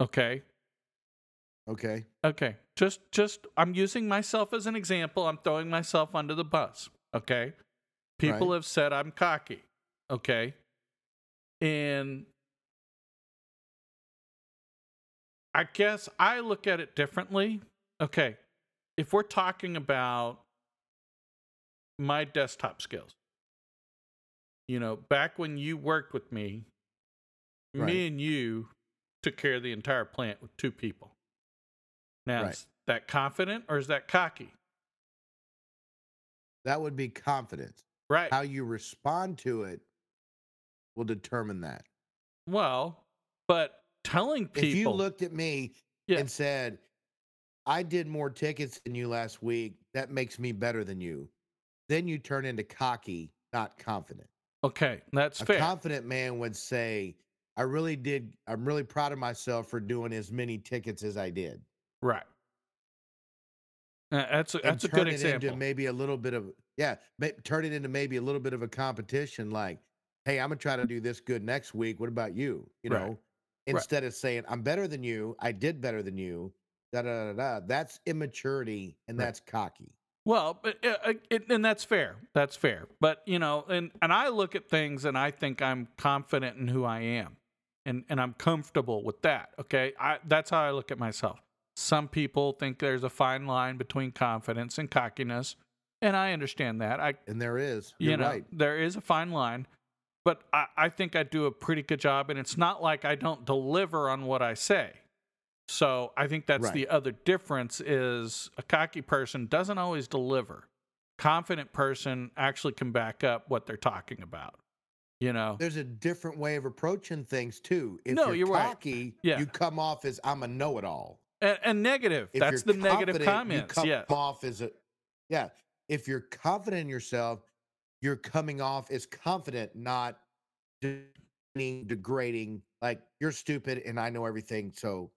Okay,
Okay?
Okay. Just just I'm using myself as an example. I'm throwing myself under the bus. Okay. People
Right.
have said I'm cocky. Okay. And I guess I look at it differently. Okay. If we're talking about my desktop skills, you know, back when you worked with me,
Right.
me and you took care of the entire plant with two people. Now,
Right.
is that confident or is that cocky?
That would be confidence.
Right.
How you respond to it will determine that.
well, but telling people.
If you looked at me
Yeah.
and said, I did more tickets than you last week, that makes me better than you, then you turn into cocky, not confident.
okay, that's fair.
A
fair.
confident man would say, I really did, I'm really proud of myself for doing as many tickets as I did.
right. Uh, that's a, that's a good example.
into maybe a little bit of yeah, ma- turn it into maybe a little bit of a competition. Like, hey, I'm gonna try to do this good next week. What about you? You
Right.
Instead of saying I'm better than you, I did better than you. Da da da da. That's immaturity and
Right.
that's cocky.
Well, but uh, uh, it, and that's fair. That's fair. But you know, and and I look at things and I think I'm confident in who I am, and and I'm comfortable with that. Okay, I that's how I look at myself. Some people think there's a fine line between confidence and cockiness, and I understand that. I
And there is.
you
You're
know
right.
there is a fine line, but I, I think I do a pretty good job, and it's not like I don't deliver on what I say. So I think that's
Right.
the other difference is a cocky person doesn't always deliver. Confident person actually can back up what they're talking about. You know,
There's a different way of approaching things too. If
No,
you're,
you're right.
cocky,
Yeah.
you come off as I'm a know-it-all.
and, and negative.
If
That's the negative comments.
You come
Yeah,
off as a yeah. If you're confident in yourself, you're coming off as confident, not degrading. Like you're stupid and I know everything. So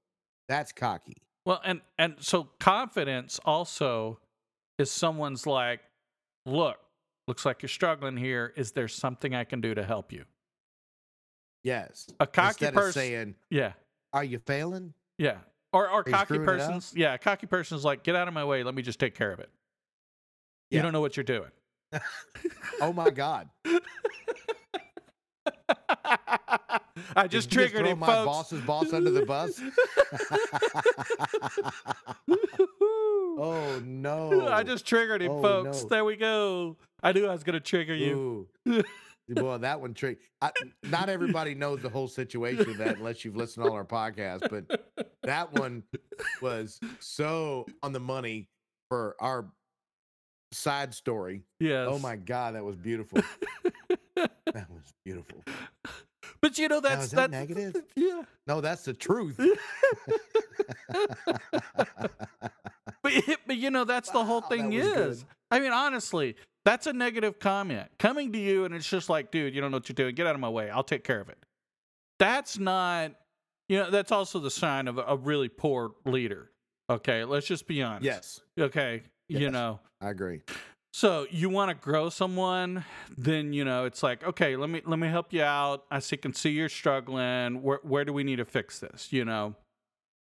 that's cocky.
Well, and and so confidence also is someone's like, look, looks like you're struggling here. Is there something I can do to help you?
Yes.
A cocky
Instead
person,
saying,
yeah,
"Are you failing?"
yeah, or or cocky persons, yeah, a cocky person's like, get out of my way. Let me just take care of it. You don't know what you're doing.
Oh my God!
I
Did
just
you
triggered
throw
him,
my
folks.
boss's boss under the bus. oh no!
I just triggered him,
Oh,
folks.
no.
There we go. I knew I was going to trigger you.
Boy, that one trick. I, not everybody knows the whole situation of that unless you've listened to all our podcasts, but that one was so on the money for our side story.
Oh yes.
Oh my God, that was beautiful. That was beautiful.
But you know
Now,
that's
is that
that's-
negative?
Yeah.
No, that's the truth.
But but you know that's the whole thing
that was good.
is. I mean, honestly, that's a negative comment coming to you, and it's just like, dude, you don't know what you're doing. Get out of my way. I'll take care of it. That's not. You know, that's also the sign of a really poor leader. Okay, let's just be honest.
yes,
Okay, you know.
I agree.
So you want to grow someone, then you know it's like, okay, let me let me help you out. I see, can see you're struggling. Where where do we need to fix this? You know,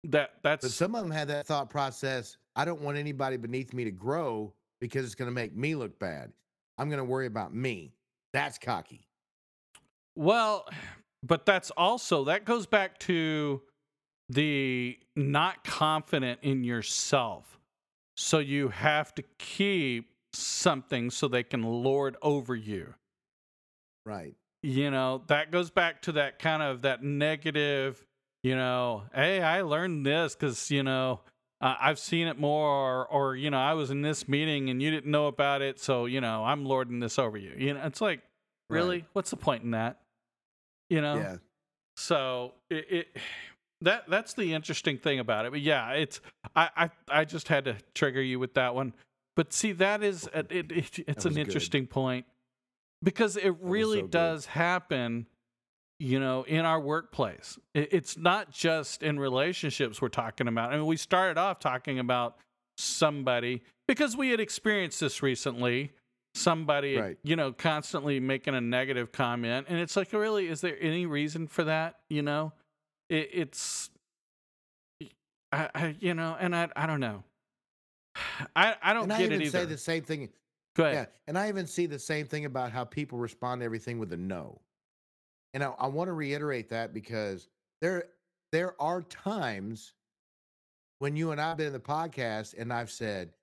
that
But
that's
some of them had that thought process. I don't want anybody beneath me to grow because it's going to make me look bad. I'm going to worry about me. That's cocky.
Well, but that's also that goes back to the not confident in yourself. So you have to keep something so they can lord over you.
Right.
You know, that goes back to that kind of that negative, you know, hey, I learned this cuz you know, uh, I've seen it more or, or you know, I was in this meeting and you didn't know about it, so you know, I'm lording this over you. You know, it's like really,
Right.
what's the point in that? You know?
Yeah.
So it, it that that's the interesting thing about it. But yeah, it's I I, I just had to trigger you with that one. But see, that is it, it, it- it's an
good.
interesting point because it really
so good.
does happen. You know, in our workplace, it, it's not just in relationships we're talking about. I mean, we started off talking about somebody because we had experienced this recently. Somebody,
Right.
you know, constantly making a negative comment, and it's like, really, is there any reason for that? You know, it, it's, I, I, you know, and I, I don't know. I, I don't
And I
get
even
it
say the same thing.
Go ahead. Yeah.
And I even see the same thing about how people respond to everything with a no. And I, I want to reiterate that because there there are times when you and I've been in the podcast and I've said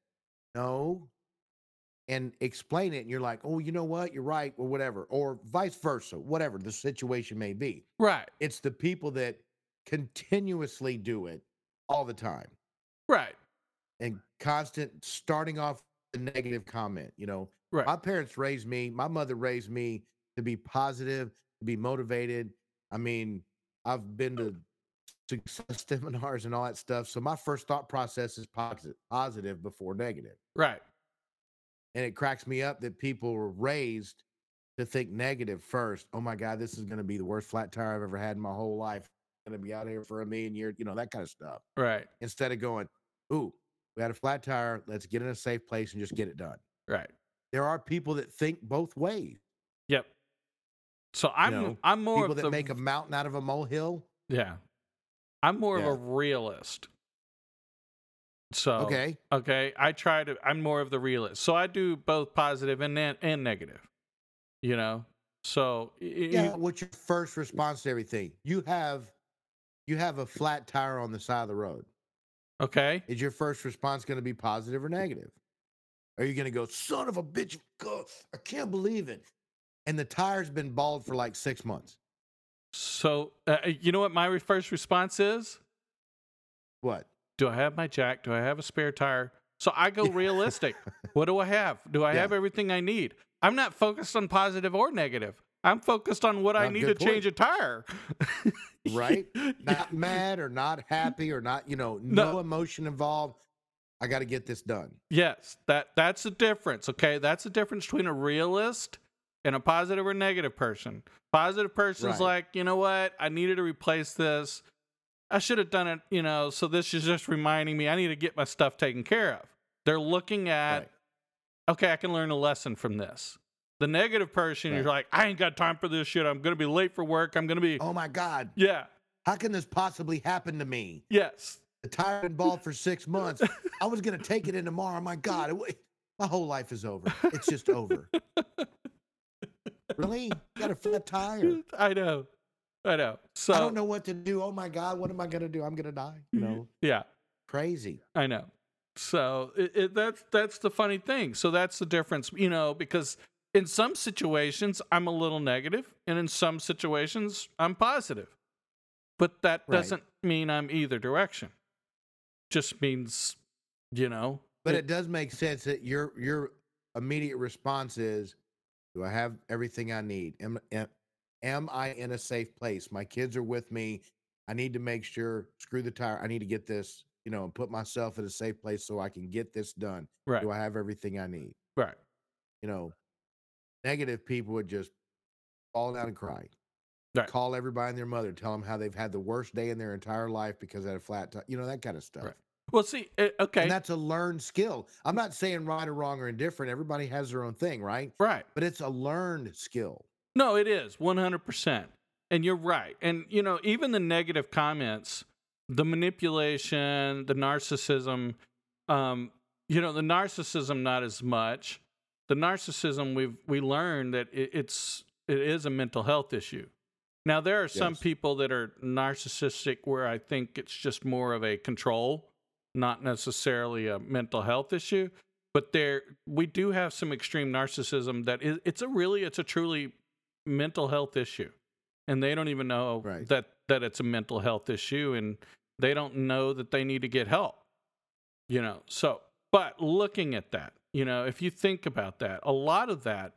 no and explain it and you're like, oh, you know what? You're right, or whatever, or vice versa, whatever the situation may be.
Right,
It's the people that continuously do it all the time
right,
and constant starting off a negative comment. You know,
right.
my parents raised me, my mother raised me to be positive, to be motivated. I mean, I've been to success seminars and all that stuff. So my first thought process is positive, positive before negative.
right.
And it cracks me up that people were raised to think negative first. Oh my God, this is going to be the worst flat tire I've ever had in my whole life. Going to be out here for a million years, you know, that kind of stuff.
Right,
Instead of going, ooh, we had a flat tire. Let's get in a safe place and just get it done.
right.
There are people that think both ways.
Yep. So I'm
know,
I'm more
people that
the
make a mountain out of a molehill.
yeah. I'm more
Yeah.
of a realist. So
Okay.
okay, I try to. I'm more of the realist. So I do both positive and ne- and negative. You know. So
Yeah. What's your first response to everything? You have you have a flat tire on the side of the road.
okay.
Is your first response going to be positive or negative? Are you going to go, son of a bitch? God, I can't believe it. And the tire's been bald for like six months.
So uh, you know what my first response is?
What?
Do I have my jack? Do I have a spare tire? So I go realistic. what do I have? Do I
Yeah.
have everything I need? I'm not focused on positive or negative. I'm focused on what I
Uh,
need to
good
change a tire.
Right? Not mad or not happy or not, you know,
No.
no, emotion involved. I got to get this done.
Yes, that that's the difference. Okay, that's the difference between a realist and a positive or negative person. Positive person's
Right.
like, you know what? I needed to replace this. I should have done it. You know, so this is just reminding me I need to get my stuff taken care of. They're looking at,
Right.
okay, I can learn a lesson from this. The negative person, you're like, I ain't got time for this shit. I'm gonna be late for work. I'm gonna be,
Oh my God.
yeah,
How can this possibly happen to me?
yes,
The tire been bald for six months. I was going to take it in tomorrow. My God. it my whole life is over. It's just over. really? You Got a flat tire.
I know, I know. So
I don't know what to do. Oh my God. What am I going to do? I'm going to die. You mm-hmm. know,
yeah.
crazy.
I know. So it, it, that's that's the funny thing. So that's the difference, you know, because in some situations I'm a little negative, and in some situations I'm positive. But that
Right.
doesn't mean I'm either direction. Just means, you know.
But it does make sense that your your immediate response is, "Do I have everything I need? Am am, am I in a safe place? My kids are with me. I need to make sure. Screw the tire. I need to get this. You know, and put myself in a safe place so I can get this done.
right,
Do I have everything I need?
right,
You know, negative people would just fall down and cry.
Right.
Call everybody and their mother, tell them how they've had the worst day in their entire life because they had a flat tire. You know that kind of stuff.
Right. Well, see, uh, okay,
And that's a learned skill. I'm not saying right or wrong or indifferent. Everybody has their own thing, right?
right.
But it's a learned skill.
No, it is 100%. And you're right. And, you know, even the negative comments, the manipulation, the narcissism, um, you know, the narcissism, not as much. The narcissism, we've, we learned that it, it's, it is a mental health issue. Now there are some
Yes.
people that are narcissistic where I think it's just more of a control, not necessarily a mental health issue. But there we do have some extreme narcissism that is it's a really it's a truly mental health issue. And they don't even know
Right.
that that it's a mental health issue and they don't know that they need to get help. You know. So, but looking at that, you know, if you think about that, a lot of that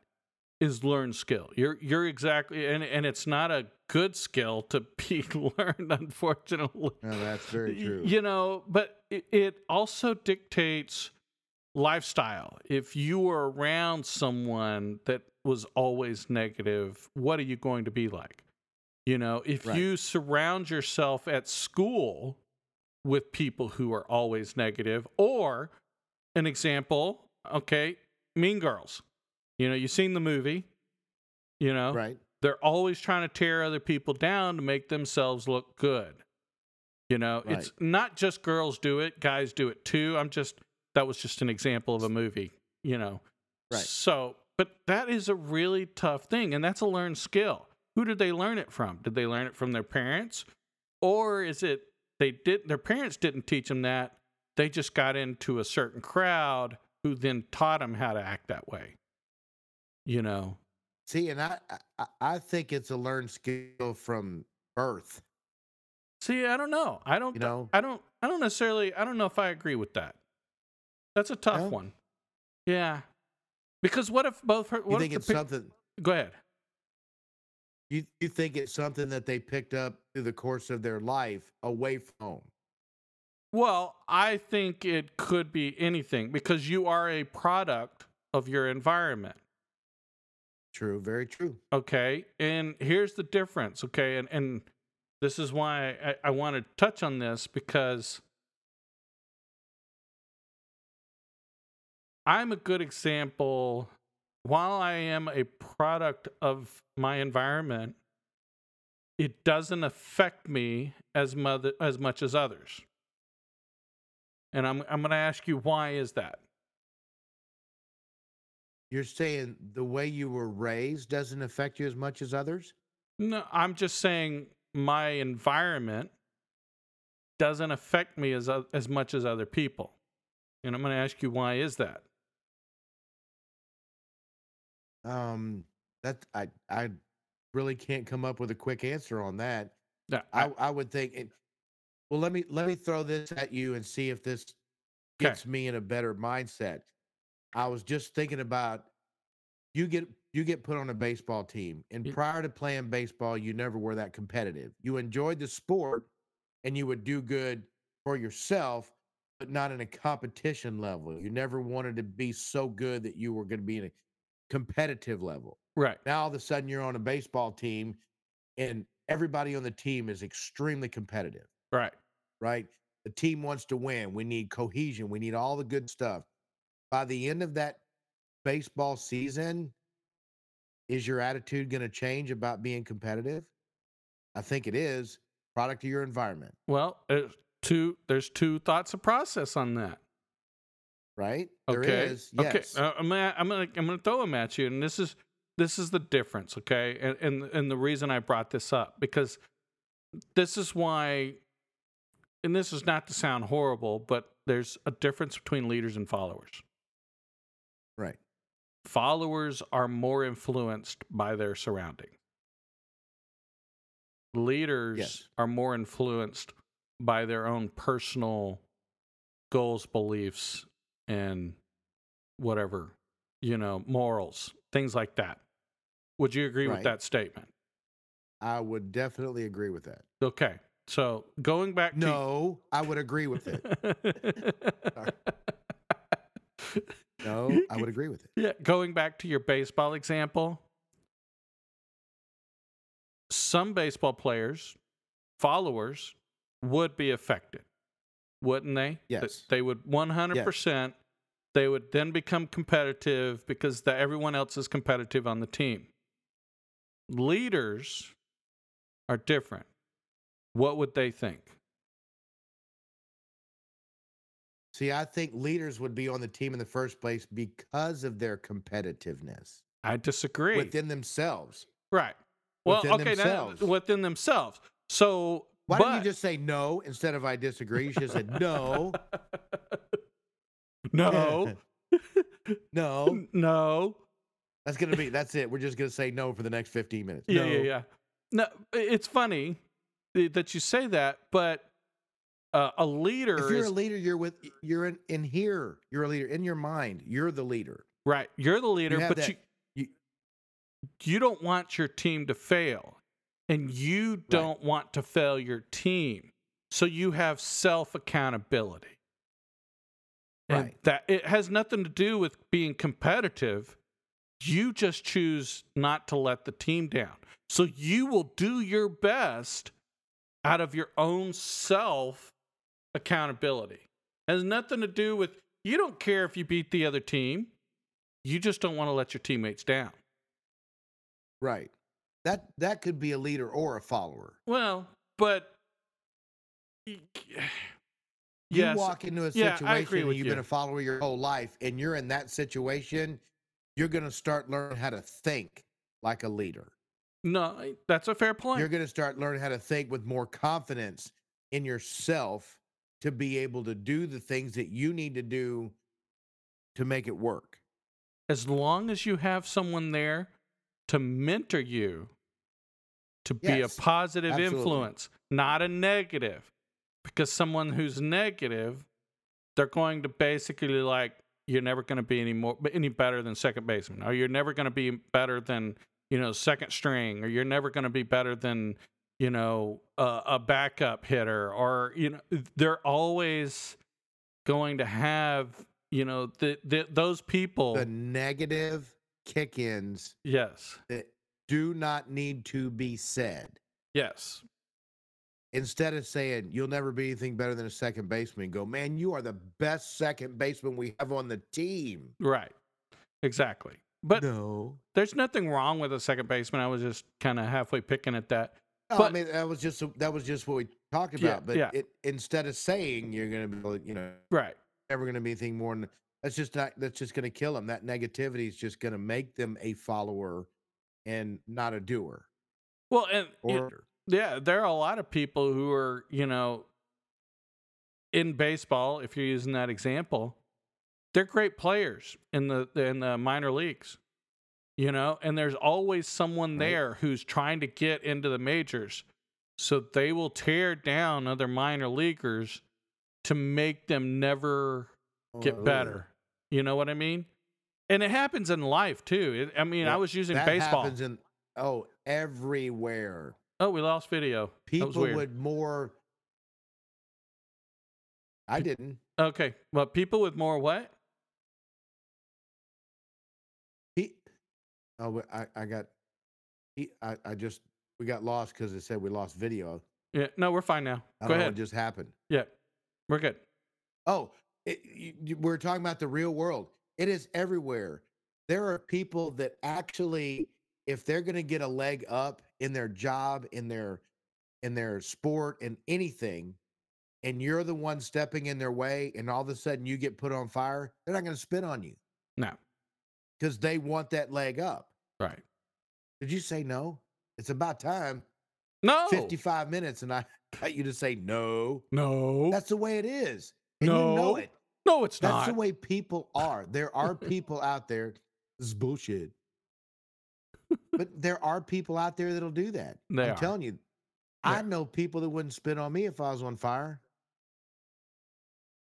is learned skill. You're you're exactly and and it's not a good skill to be learned unfortunately.
No, that's very true.
You know, but it, it also dictates lifestyle. If you were around someone that was always negative, what are you going to be like? You know, if
Right.
you surround yourself at school with people who are always negative, or an example, okay, Mean Girls. You know, you've seen the movie, you know,
Right.
they're always trying to tear other people down to make themselves look good. You know, it's not just girls do it, guys do it too. I'm just that was just an example of a movie, you know.
Right.
So, but that is a really tough thing and that's a learned skill. Who did they learn it from? Did they learn it from their parents? Or is it they did their parents didn't teach them that. They just got into a certain crowd who then taught them how to act that way. You know.
See, and I, I I think it's a learned skill from birth.
See, I don't know. I don't.
You know,
I don't. I don't necessarily. I don't know if I agree with that. That's a tough
No?
one. Yeah. Because what if both her?
you
What
think
if
it's
pic-
something
Go ahead.
you you think it's something that they picked up through the course of their life away from home.
Well, I think it could be anything because you are a product of your environment.
True, very true.
Okay. And here's the difference. Okay. And, and this is why I, I want to touch on this because I'm a good example. While I am a product of my environment, it doesn't affect me as, mother, as much as others. And I'm, I'm going to ask you, why is that?
You're saying the way you were raised doesn't affect you as much as others?
No, I'm just saying my environment doesn't affect me as as much as other people. And I'm going to ask you why is that?
Um, that I I really can't come up with a quick answer on that.
Yeah,
I, I would think it, well let me let me throw this at you and see if this gets me in a better mindset. I was just thinking about you get you get put on a baseball team and prior to playing baseball you never were that competitive. You enjoyed the sport and you would do good for yourself but not in a competition level. You never wanted to be so good that you were going to be in a competitive level.
right.
Now all of a sudden you're on a baseball team and everybody on the team is extremely competitive,
Right.
Right? The team wants to win. We need cohesion. We need all the good stuff. By the end of that baseball season, is your attitude going to change about being competitive? I think it is. Product of your environment,
Well, there's two there's two thoughts of process on that.
right?
Okay.
There is. Yes.
Okay. Uh, I'm gonna, I'm gonna I'm gonna throw them at you, and this is this is the difference. Okay. And and and the reason I brought this up because this is why, and this is not to sound horrible, but there's a difference between leaders and followers.
right.
Followers are more influenced by their surrounding. Leaders
Yes.
are more influenced by their own personal goals, beliefs, and whatever, you know, morals, things like that. Would you agree with that statement?
I would definitely agree with that.
Okay. So going back
No, I would agree with it. No, I would agree with it.
Yeah, going back to your baseball example, some baseball players, followers, would be affected, wouldn't they?
Yes.
They would 100%. They would then become competitive because the, everyone else is competitive on the team. Leaders are different. What would they think?
See, I think leaders would be on the team in the first place because of their competitiveness
I disagree.
within themselves.
Right. Well,
Within
okay, now- within themselves. So,
Why
but,
don't you just say no instead of I disagree? You should have said no,
no,
no.
no.
That's gonna be. That's it. We're just gonna say no for the next fifteen minutes.
Yeah,
no.
yeah, yeah. No, it's funny that you say that, but uh, a leader
If you're
is
a leader, you're with. You're in, in here. You're a leader in your mind. You're the leader.
right. You're the leader,
have
but
that-
you,
you-
you don't want your team to fail, and you don't want to fail your team. So you have self accountability. And
Right.
that it has nothing to do with being competitive. You just choose not to let the team down. So you will do your best out of your own self accountability. has nothing to do with you don't care if you beat the other team. You just don't want to let your teammates down.
Right. That that could be a leader or a follower.
Well, but
You
yes,
walk into a situation
agree
and you've
you.
been a follower your whole life, and you're in that situation. You're gonna start learning how to think like a leader.
No, that's a fair point.
You're gonna start learning how to think with more confidence in yourself to be able to do the things that you need to do to make it work.
as long as you have someone there to mentor you to be a positive
absolutely.
influence, not a negative. Because someone who's negative, they're going to basically like, you're never going to be any more any better than second baseman, or you're never going to be better than you know second string, or you're never going to be better than you know a, a backup hitter, or you know they're always going to have you know the, the those people.
The negative kick-ins
yes,
that do not need to be said.
yes,
Instead of saying you'll never be anything better than a second baseman, go, man, you are the best second baseman we have on the team.
right, exactly. But
no.
there's nothing wrong with a second baseman. I was just kind of halfway picking at that.
No, I mean that was just that was just what we talked
Yeah,
about. but
yeah.
it instead of saying you're gonna be, like, you know,
Right.
never gonna be anything more than that's just not that's just gonna kill them. That negativity is just gonna make them a follower and not a doer.
Well, and
Or
yeah, there are a lot of people who are, you know, in baseball, if you're using that example, they're great players in the in the minor leagues. You know, and there's always someone
Right.
there who's trying to get into the majors. So they will tear down other minor leaguers to make them never get
oh.
better. You know what I mean? And it happens in life too. It, I mean, I was using
That
baseball.
happens in oh everywhere.
Oh, we lost video.
People would more. I didn't.
Okay. Well, people with more what?
Oh, I, I got. He, I, I just we got lost because it said we lost video.
Yeah. No, we're fine now.
I
Go
don't know
ahead.
what just happened.
Yeah. We're good.
Oh, it, you, you- we're talking about the real world. It is everywhere. There are people that actually, if they're going to get a leg up in their job, in their in their sport, in anything, and you're the one stepping in their way, and all of a sudden you get put on fire, they're not going to spit on you
No.
Because they want that leg up.
Right.
Did you say no? It's about time.
No.
55 minutes, and I got you to say no.
No.
That's the way it is. And you know
No,
it.
no, it's
That's
not.
That's the way people are. There are people out there. This is bullshit. but there are people out there that'll do that.
They
I'm
are.
telling you. I know people that wouldn't spit on me if I was on fire.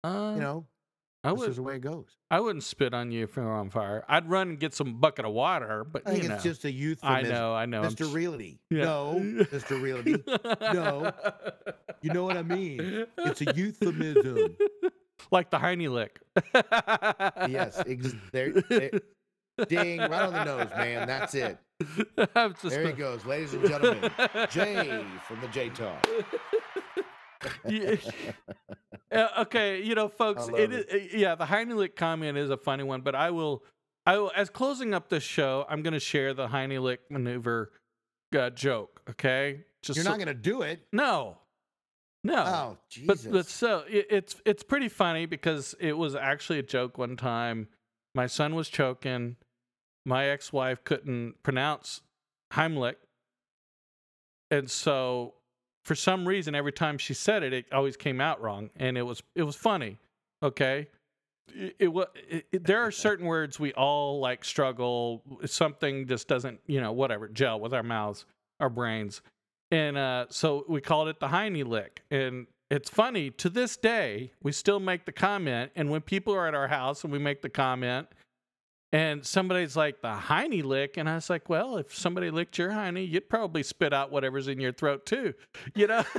uh,
You know,
I
that's
would.
just the way it goes.
I wouldn't spit on you if you were on fire. I'd run and get some bucket of water, but
I think
know.
it's just a euphemism.
I know. I know,
Mr. Realty.
Yeah.
No, Mr. Realty. No. You know what I mean? It's a euphemism.
like the Heine lick.
Yes, ex- there, there- ding, right on the nose, man. That's it. There he goes, ladies and gentlemen. Jay from the Jay Talk.
Yeah. Uh, okay, you know, folks, it uh, yeah, the Heinrich comment is a funny one, but I will, I will, as closing up this show, I'm going to share the Heinrich maneuver uh, joke. Okay, just
You're
so-
not going to do it.
no, no.
Oh,
but
Jesus.
but so it, it's it's pretty funny because it was actually a joke one time. My son was choking. My ex-wife couldn't pronounce Heimlich. And so for some reason every time she said it it always came out wrong and it was it was funny. Okay? It, it, it, it there are certain words we all like struggle something just doesn't, you know, whatever, gel with our mouths, our brains. And uh so we called it the Heine lick and it's funny to this day we still make the comment and when people are at our house and we make the comment and somebody's like the Heine lick, and I was like, well, if somebody licked your Heine, you'd probably spit out whatever's in your throat too, you know.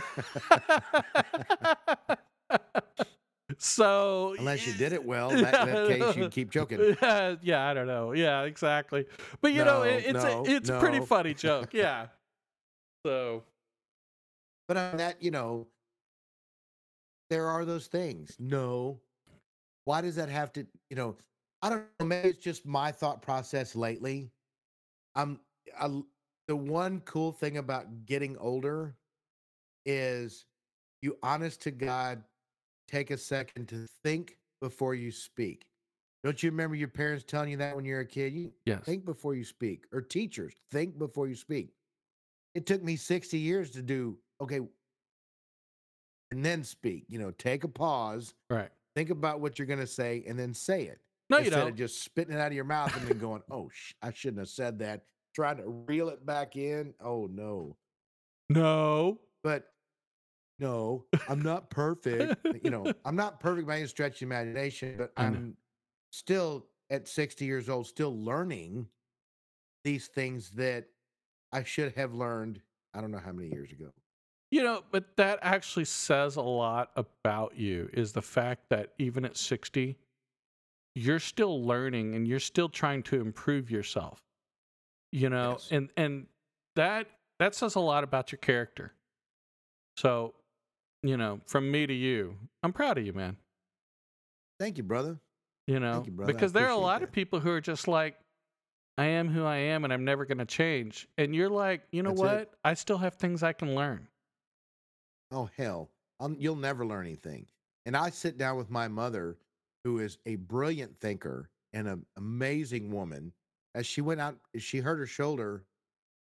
so
Unless you did it well, in that, that case you keep joking.
yeah, yeah, I don't know. Yeah, exactly. But you know, it, it's
no,
a, it's a pretty funny joke. Yeah. So
But on that, you know, there are those things. No. Why does that have to, you know, I don't know. Maybe it's just my thought process lately. I'm, I, the one cool thing about getting older is you honest to God take a second to think before you speak. Don't you remember your parents telling you that when you were a kid? You
yes,
think before you speak, or teachers think before you speak. It took me 60 years to do okay, and then speak. You know, take a pause,
right.
think about what you're going to say, and then say it.
No, you
instead
don't.
of just spitting it out of your mouth and then going, "Oh, sh- I shouldn't have said that." Trying to reel it back in. Oh no!
no.
But no, I'm not perfect. you know, I'm not perfect by any stretch of imagination, but I'm still at 60 years old, still learning these things that I should have learned. I don't know how many years ago.
You know, but that actually says a lot about you is the fact that even at 60, you're still learning and you're still trying to improve yourself. You know,
Yes.
and and that that says a lot about your character. So, you know, from me to you, I'm proud of you, man.
Thank you, brother.
You know,
you, brother.
Because there are a lot
that.
of people who are just like, I am who I am and I'm never going to change. And you're like, you know
That's it.
what? I still have things I can learn.
Oh hell, i you'll never learn anything. And I sit down with my mother, who is a brilliant thinker and an amazing woman. As she went out, she hurt her shoulder,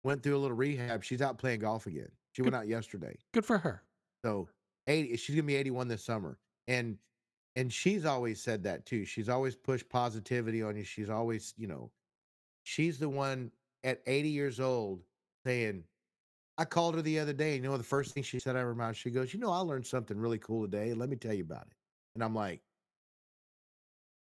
went through a little rehab. She's out playing golf again. She went out yesterday.
Good for her.
So eighty, she's gonna be eighty-one this summer, and and she's always said that too. She's always pushed positivity on you. She's always, you know, she's the one at eighty years old saying, I called her the other day. And you know, the first thing she said out of her mouth, she goes, You know, I learned something really cool today. Let me tell you about it. And I'm like,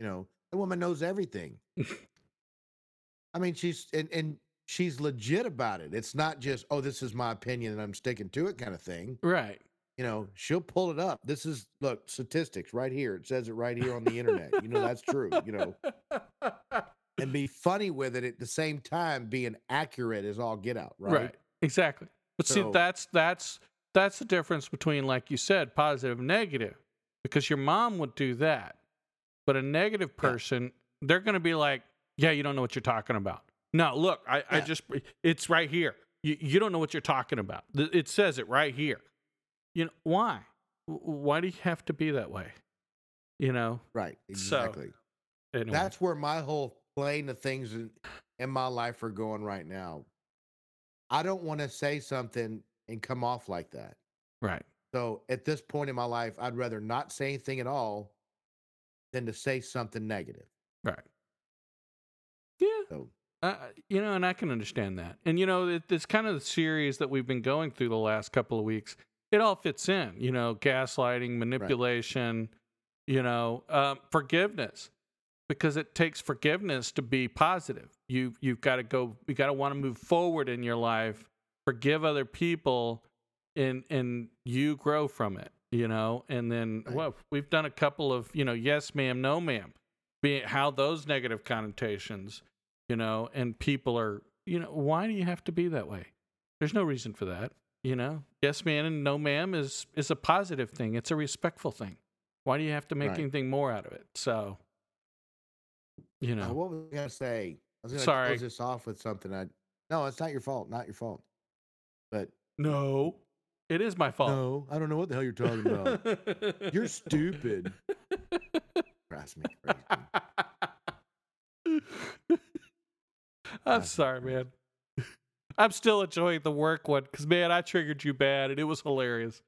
You know, the woman knows everything. I mean, she's, and, and she's legit about it. It's not just, Oh, this is my opinion and I'm sticking to it kind of thing.
Right.
You know, she'll pull it up. This is, look, statistics right here. It says it right here on the internet. You know, that's true, you know, and be funny with it at the same time, being accurate as all get out. Right.
right. Exactly. But see, that's that's that's the difference between, like you said, positive and negative. Because your mom would do that, but a negative
Yeah.
person, they're going to be like, "Yeah, you don't know what you're talking about." No, look, I, I just it's right here. You you don't know what you're talking about. It says it right here. You know why? Why do you have to be that way? You know.
Right.
So,
Exactly.
Anyway.
That's where my whole plane of things in, in my life are going right now. I don't want to say something and come off like that.
right.
So at this point in my life, I'd rather not say anything at all than to say something negative.
Right. Yeah.
So
Uh, you know, and I can understand that. And you know, it, it's kind of the series that we've been going through the last couple of weeks. It all fits in. You know, gaslighting, manipulation. You know, um, forgiveness, because it takes forgiveness to be positive. You you've got to go. You got to want to move forward in your life. Forgive other people, and and you grow from it. You know, and then
Right.
well, we've done a couple of you know, yes ma'am, no ma'am, being how those negative connotations you know, and people are, you know, why do you have to be that way? There's no reason for that, you know. Yes, ma'am and no, ma'am is is a positive thing. It's a respectful thing. Why do you have to make
Right.
anything more out of it? So, you
uh,
know,
what was I to say? I was to
Sorry.
close this off with something. I no, it's not your fault. Not your fault. But
no, it is my fault.
no, I don't know what the hell you're talking about. you're stupid. Drives me.
I'm sorry, man. I'm still enjoying the work one because man, I triggered you bad and it was hilarious.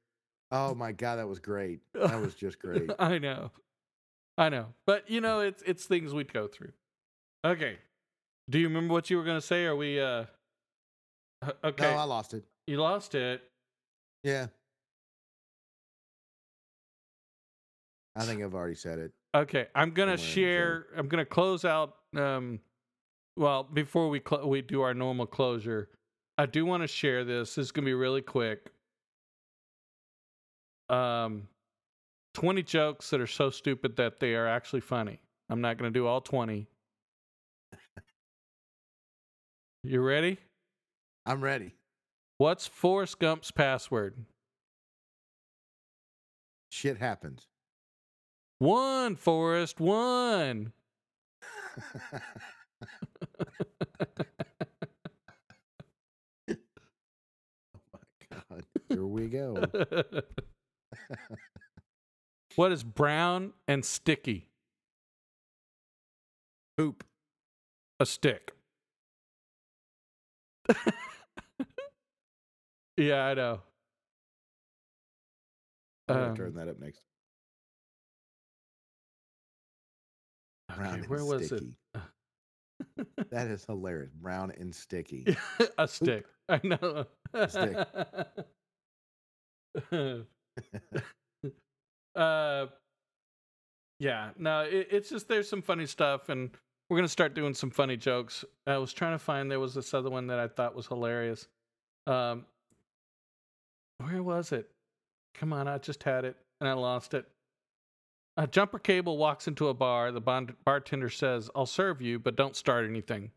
Oh my god, that was great. That was just great.
I know, I know, but you know, it's it's things we'd go through. Okay, do you remember what you were gonna say? Are we? uh Okay,
No, I lost it.
you lost it.
Yeah. I think I've already said it.
Okay, I'm gonna
Somewhere in the
share. I'm gonna close out. Um, well, before we cl- we do our normal closure, I do want to share this. This is gonna be really quick. Um, twenty jokes that are so stupid that they are actually funny. I'm not gonna do all twenty. You ready?
I'm ready.
What's Forrest Gump's password?
Shit happens.
One, Forrest, one.
Oh my God, here we go.
what is brown and sticky?
Poop.
A stick. yeah, I know. Um,
turn that up next.
okay,
Brown and
where was
sticky. That is hilarious. Brown and sticky.
a stick. I know.
A stick.
uh, yeah. No, it, it's just there's some funny stuff, and we're gonna start doing some funny jokes. I was trying to find there was this other one that I thought was hilarious. Um, where was it? Come on, I just had it and I lost it. A jumper cable walks into a bar. The bond- bartender says, "I'll serve you, but don't start anything."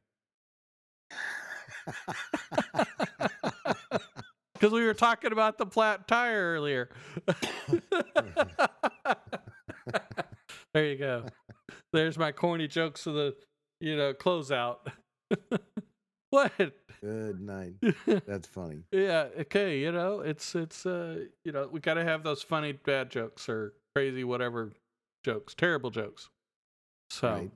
Because we were talking about the flat tire earlier. there you go. There's my corny jokes of the, you know, closeout. what?
Good night. That's funny.
yeah. Okay. You know, it's it's uh, you know, we got to have those funny bad jokes or crazy whatever jokes, terrible jokes. So.
Right.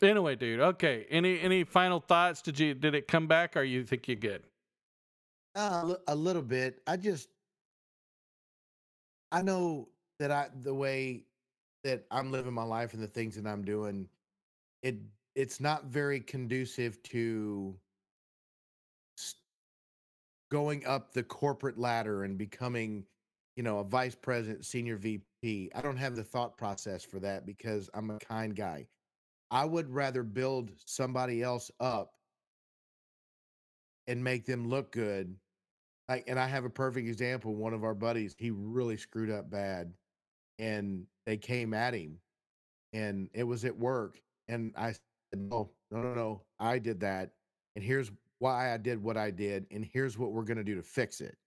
Anyway, dude. Okay. Any any final thoughts? Did you did it come back, or you think you're good?
Uh, a little bit. I just, I know that I the way that I'm living my life and the things that I'm doing, it it's not very conducive to going up the corporate ladder and becoming, you know, a vice president, senior VP. I don't have the thought process for that because I'm a kind guy. I would rather build somebody else up and make them look good. Like, and I have a perfect example. One of our buddies, he really screwed up bad, and they came at him, and it was at work. And I said, "No, no, no, no, I did that, and here's why I did what I did, and here's what we're gonna do to fix it."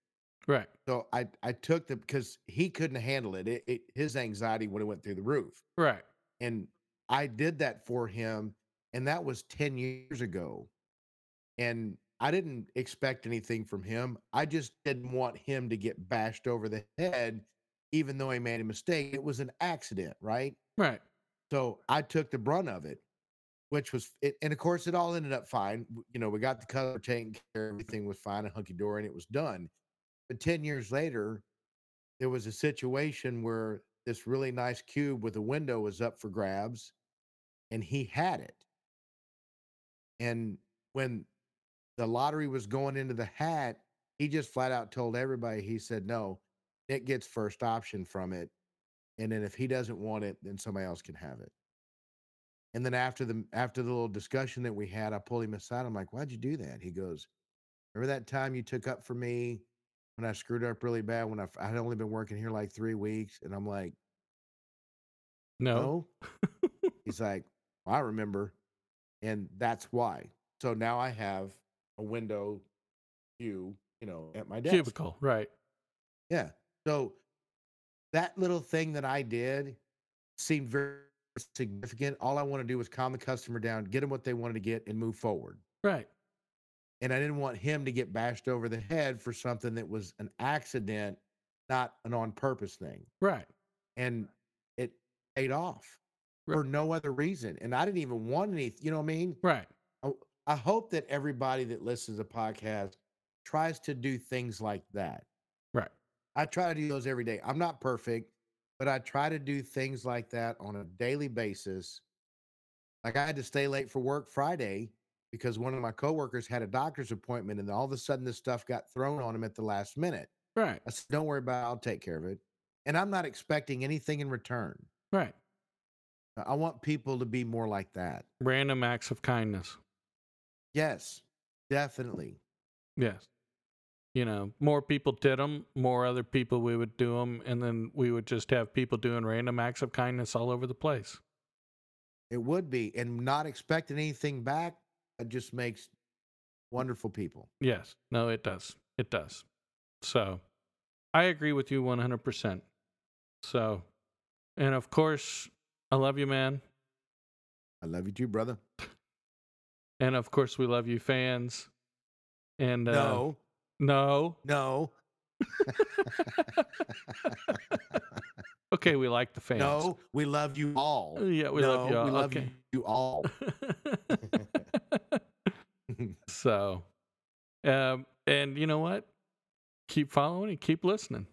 Right.
So I I took the because he couldn't handle it. It, it his anxiety would have went through the roof,
Right.
and I did that for him, and that was ten years ago, and I didn't expect anything from him. I just didn't want him to get bashed over the head, even though he made a mistake. It was an accident, right?
Right.
So I took the brunt of it, which was it, and of course it all ended up fine. You know, we got the color taken care, everything was fine and hunky dory, and it was done. But ten years later, there was a situation where this really nice cube with a window was up for grabs, and he had it. And when the lottery was going into the hat, he just flat out told everybody, he said, no, Nick gets first option from it. And then if he doesn't want it, then somebody else can have it. And then after the after the little discussion that we had, I pulled him aside. I'm like, why'd you do that? He goes, Remember that time you took up for me when I screwed up really bad when I had only been working here like three weeks? And I'm like,
No.
no. He's like, well, I remember. And that's why. So now I have a window view, you know, at my desk.
Cubicle. Right.
Yeah. So that little thing that I did seemed very significant. All I want to do was calm the customer down, get them what they wanted to get, and move forward.
Right.
And I didn't want him to get bashed over the head for something that was an accident, not an on purpose thing.
Right.
And it paid off
Right.
for no other reason. And I didn't even want any, you know what I mean?
Right.
I hope that everybody that listens to podcast tries to do things like that.
Right.
I try to do those every day. I'm not perfect, but I try to do things like that on a daily basis. Like I had to stay late for work Friday because one of my coworkers had a doctor's appointment and all of a sudden this stuff got thrown on him at the last minute.
Right.
I said, Don't worry about it, I'll take care of it. And I'm not expecting anything in return.
Right.
I want people to be more like that.
Random acts of kindness.
Yes, definitely.
Yes. You know, more people did them, more other people we would do them, and then we would just have people doing random acts of kindness all over the place.
It would be. And not expecting anything back, it just makes wonderful people.
Yes. No, it does. It does. So I agree with you 100%. So, and of course, I love you, man.
I love you too, brother.
And of course, we love you, fans. And uh, No,
no.
okay, we like the fans.
no. We love you all.
Yeah, we
no,
love you all.
We love
okay.
you all.
so, um, and you know what? Keep following and keep listening.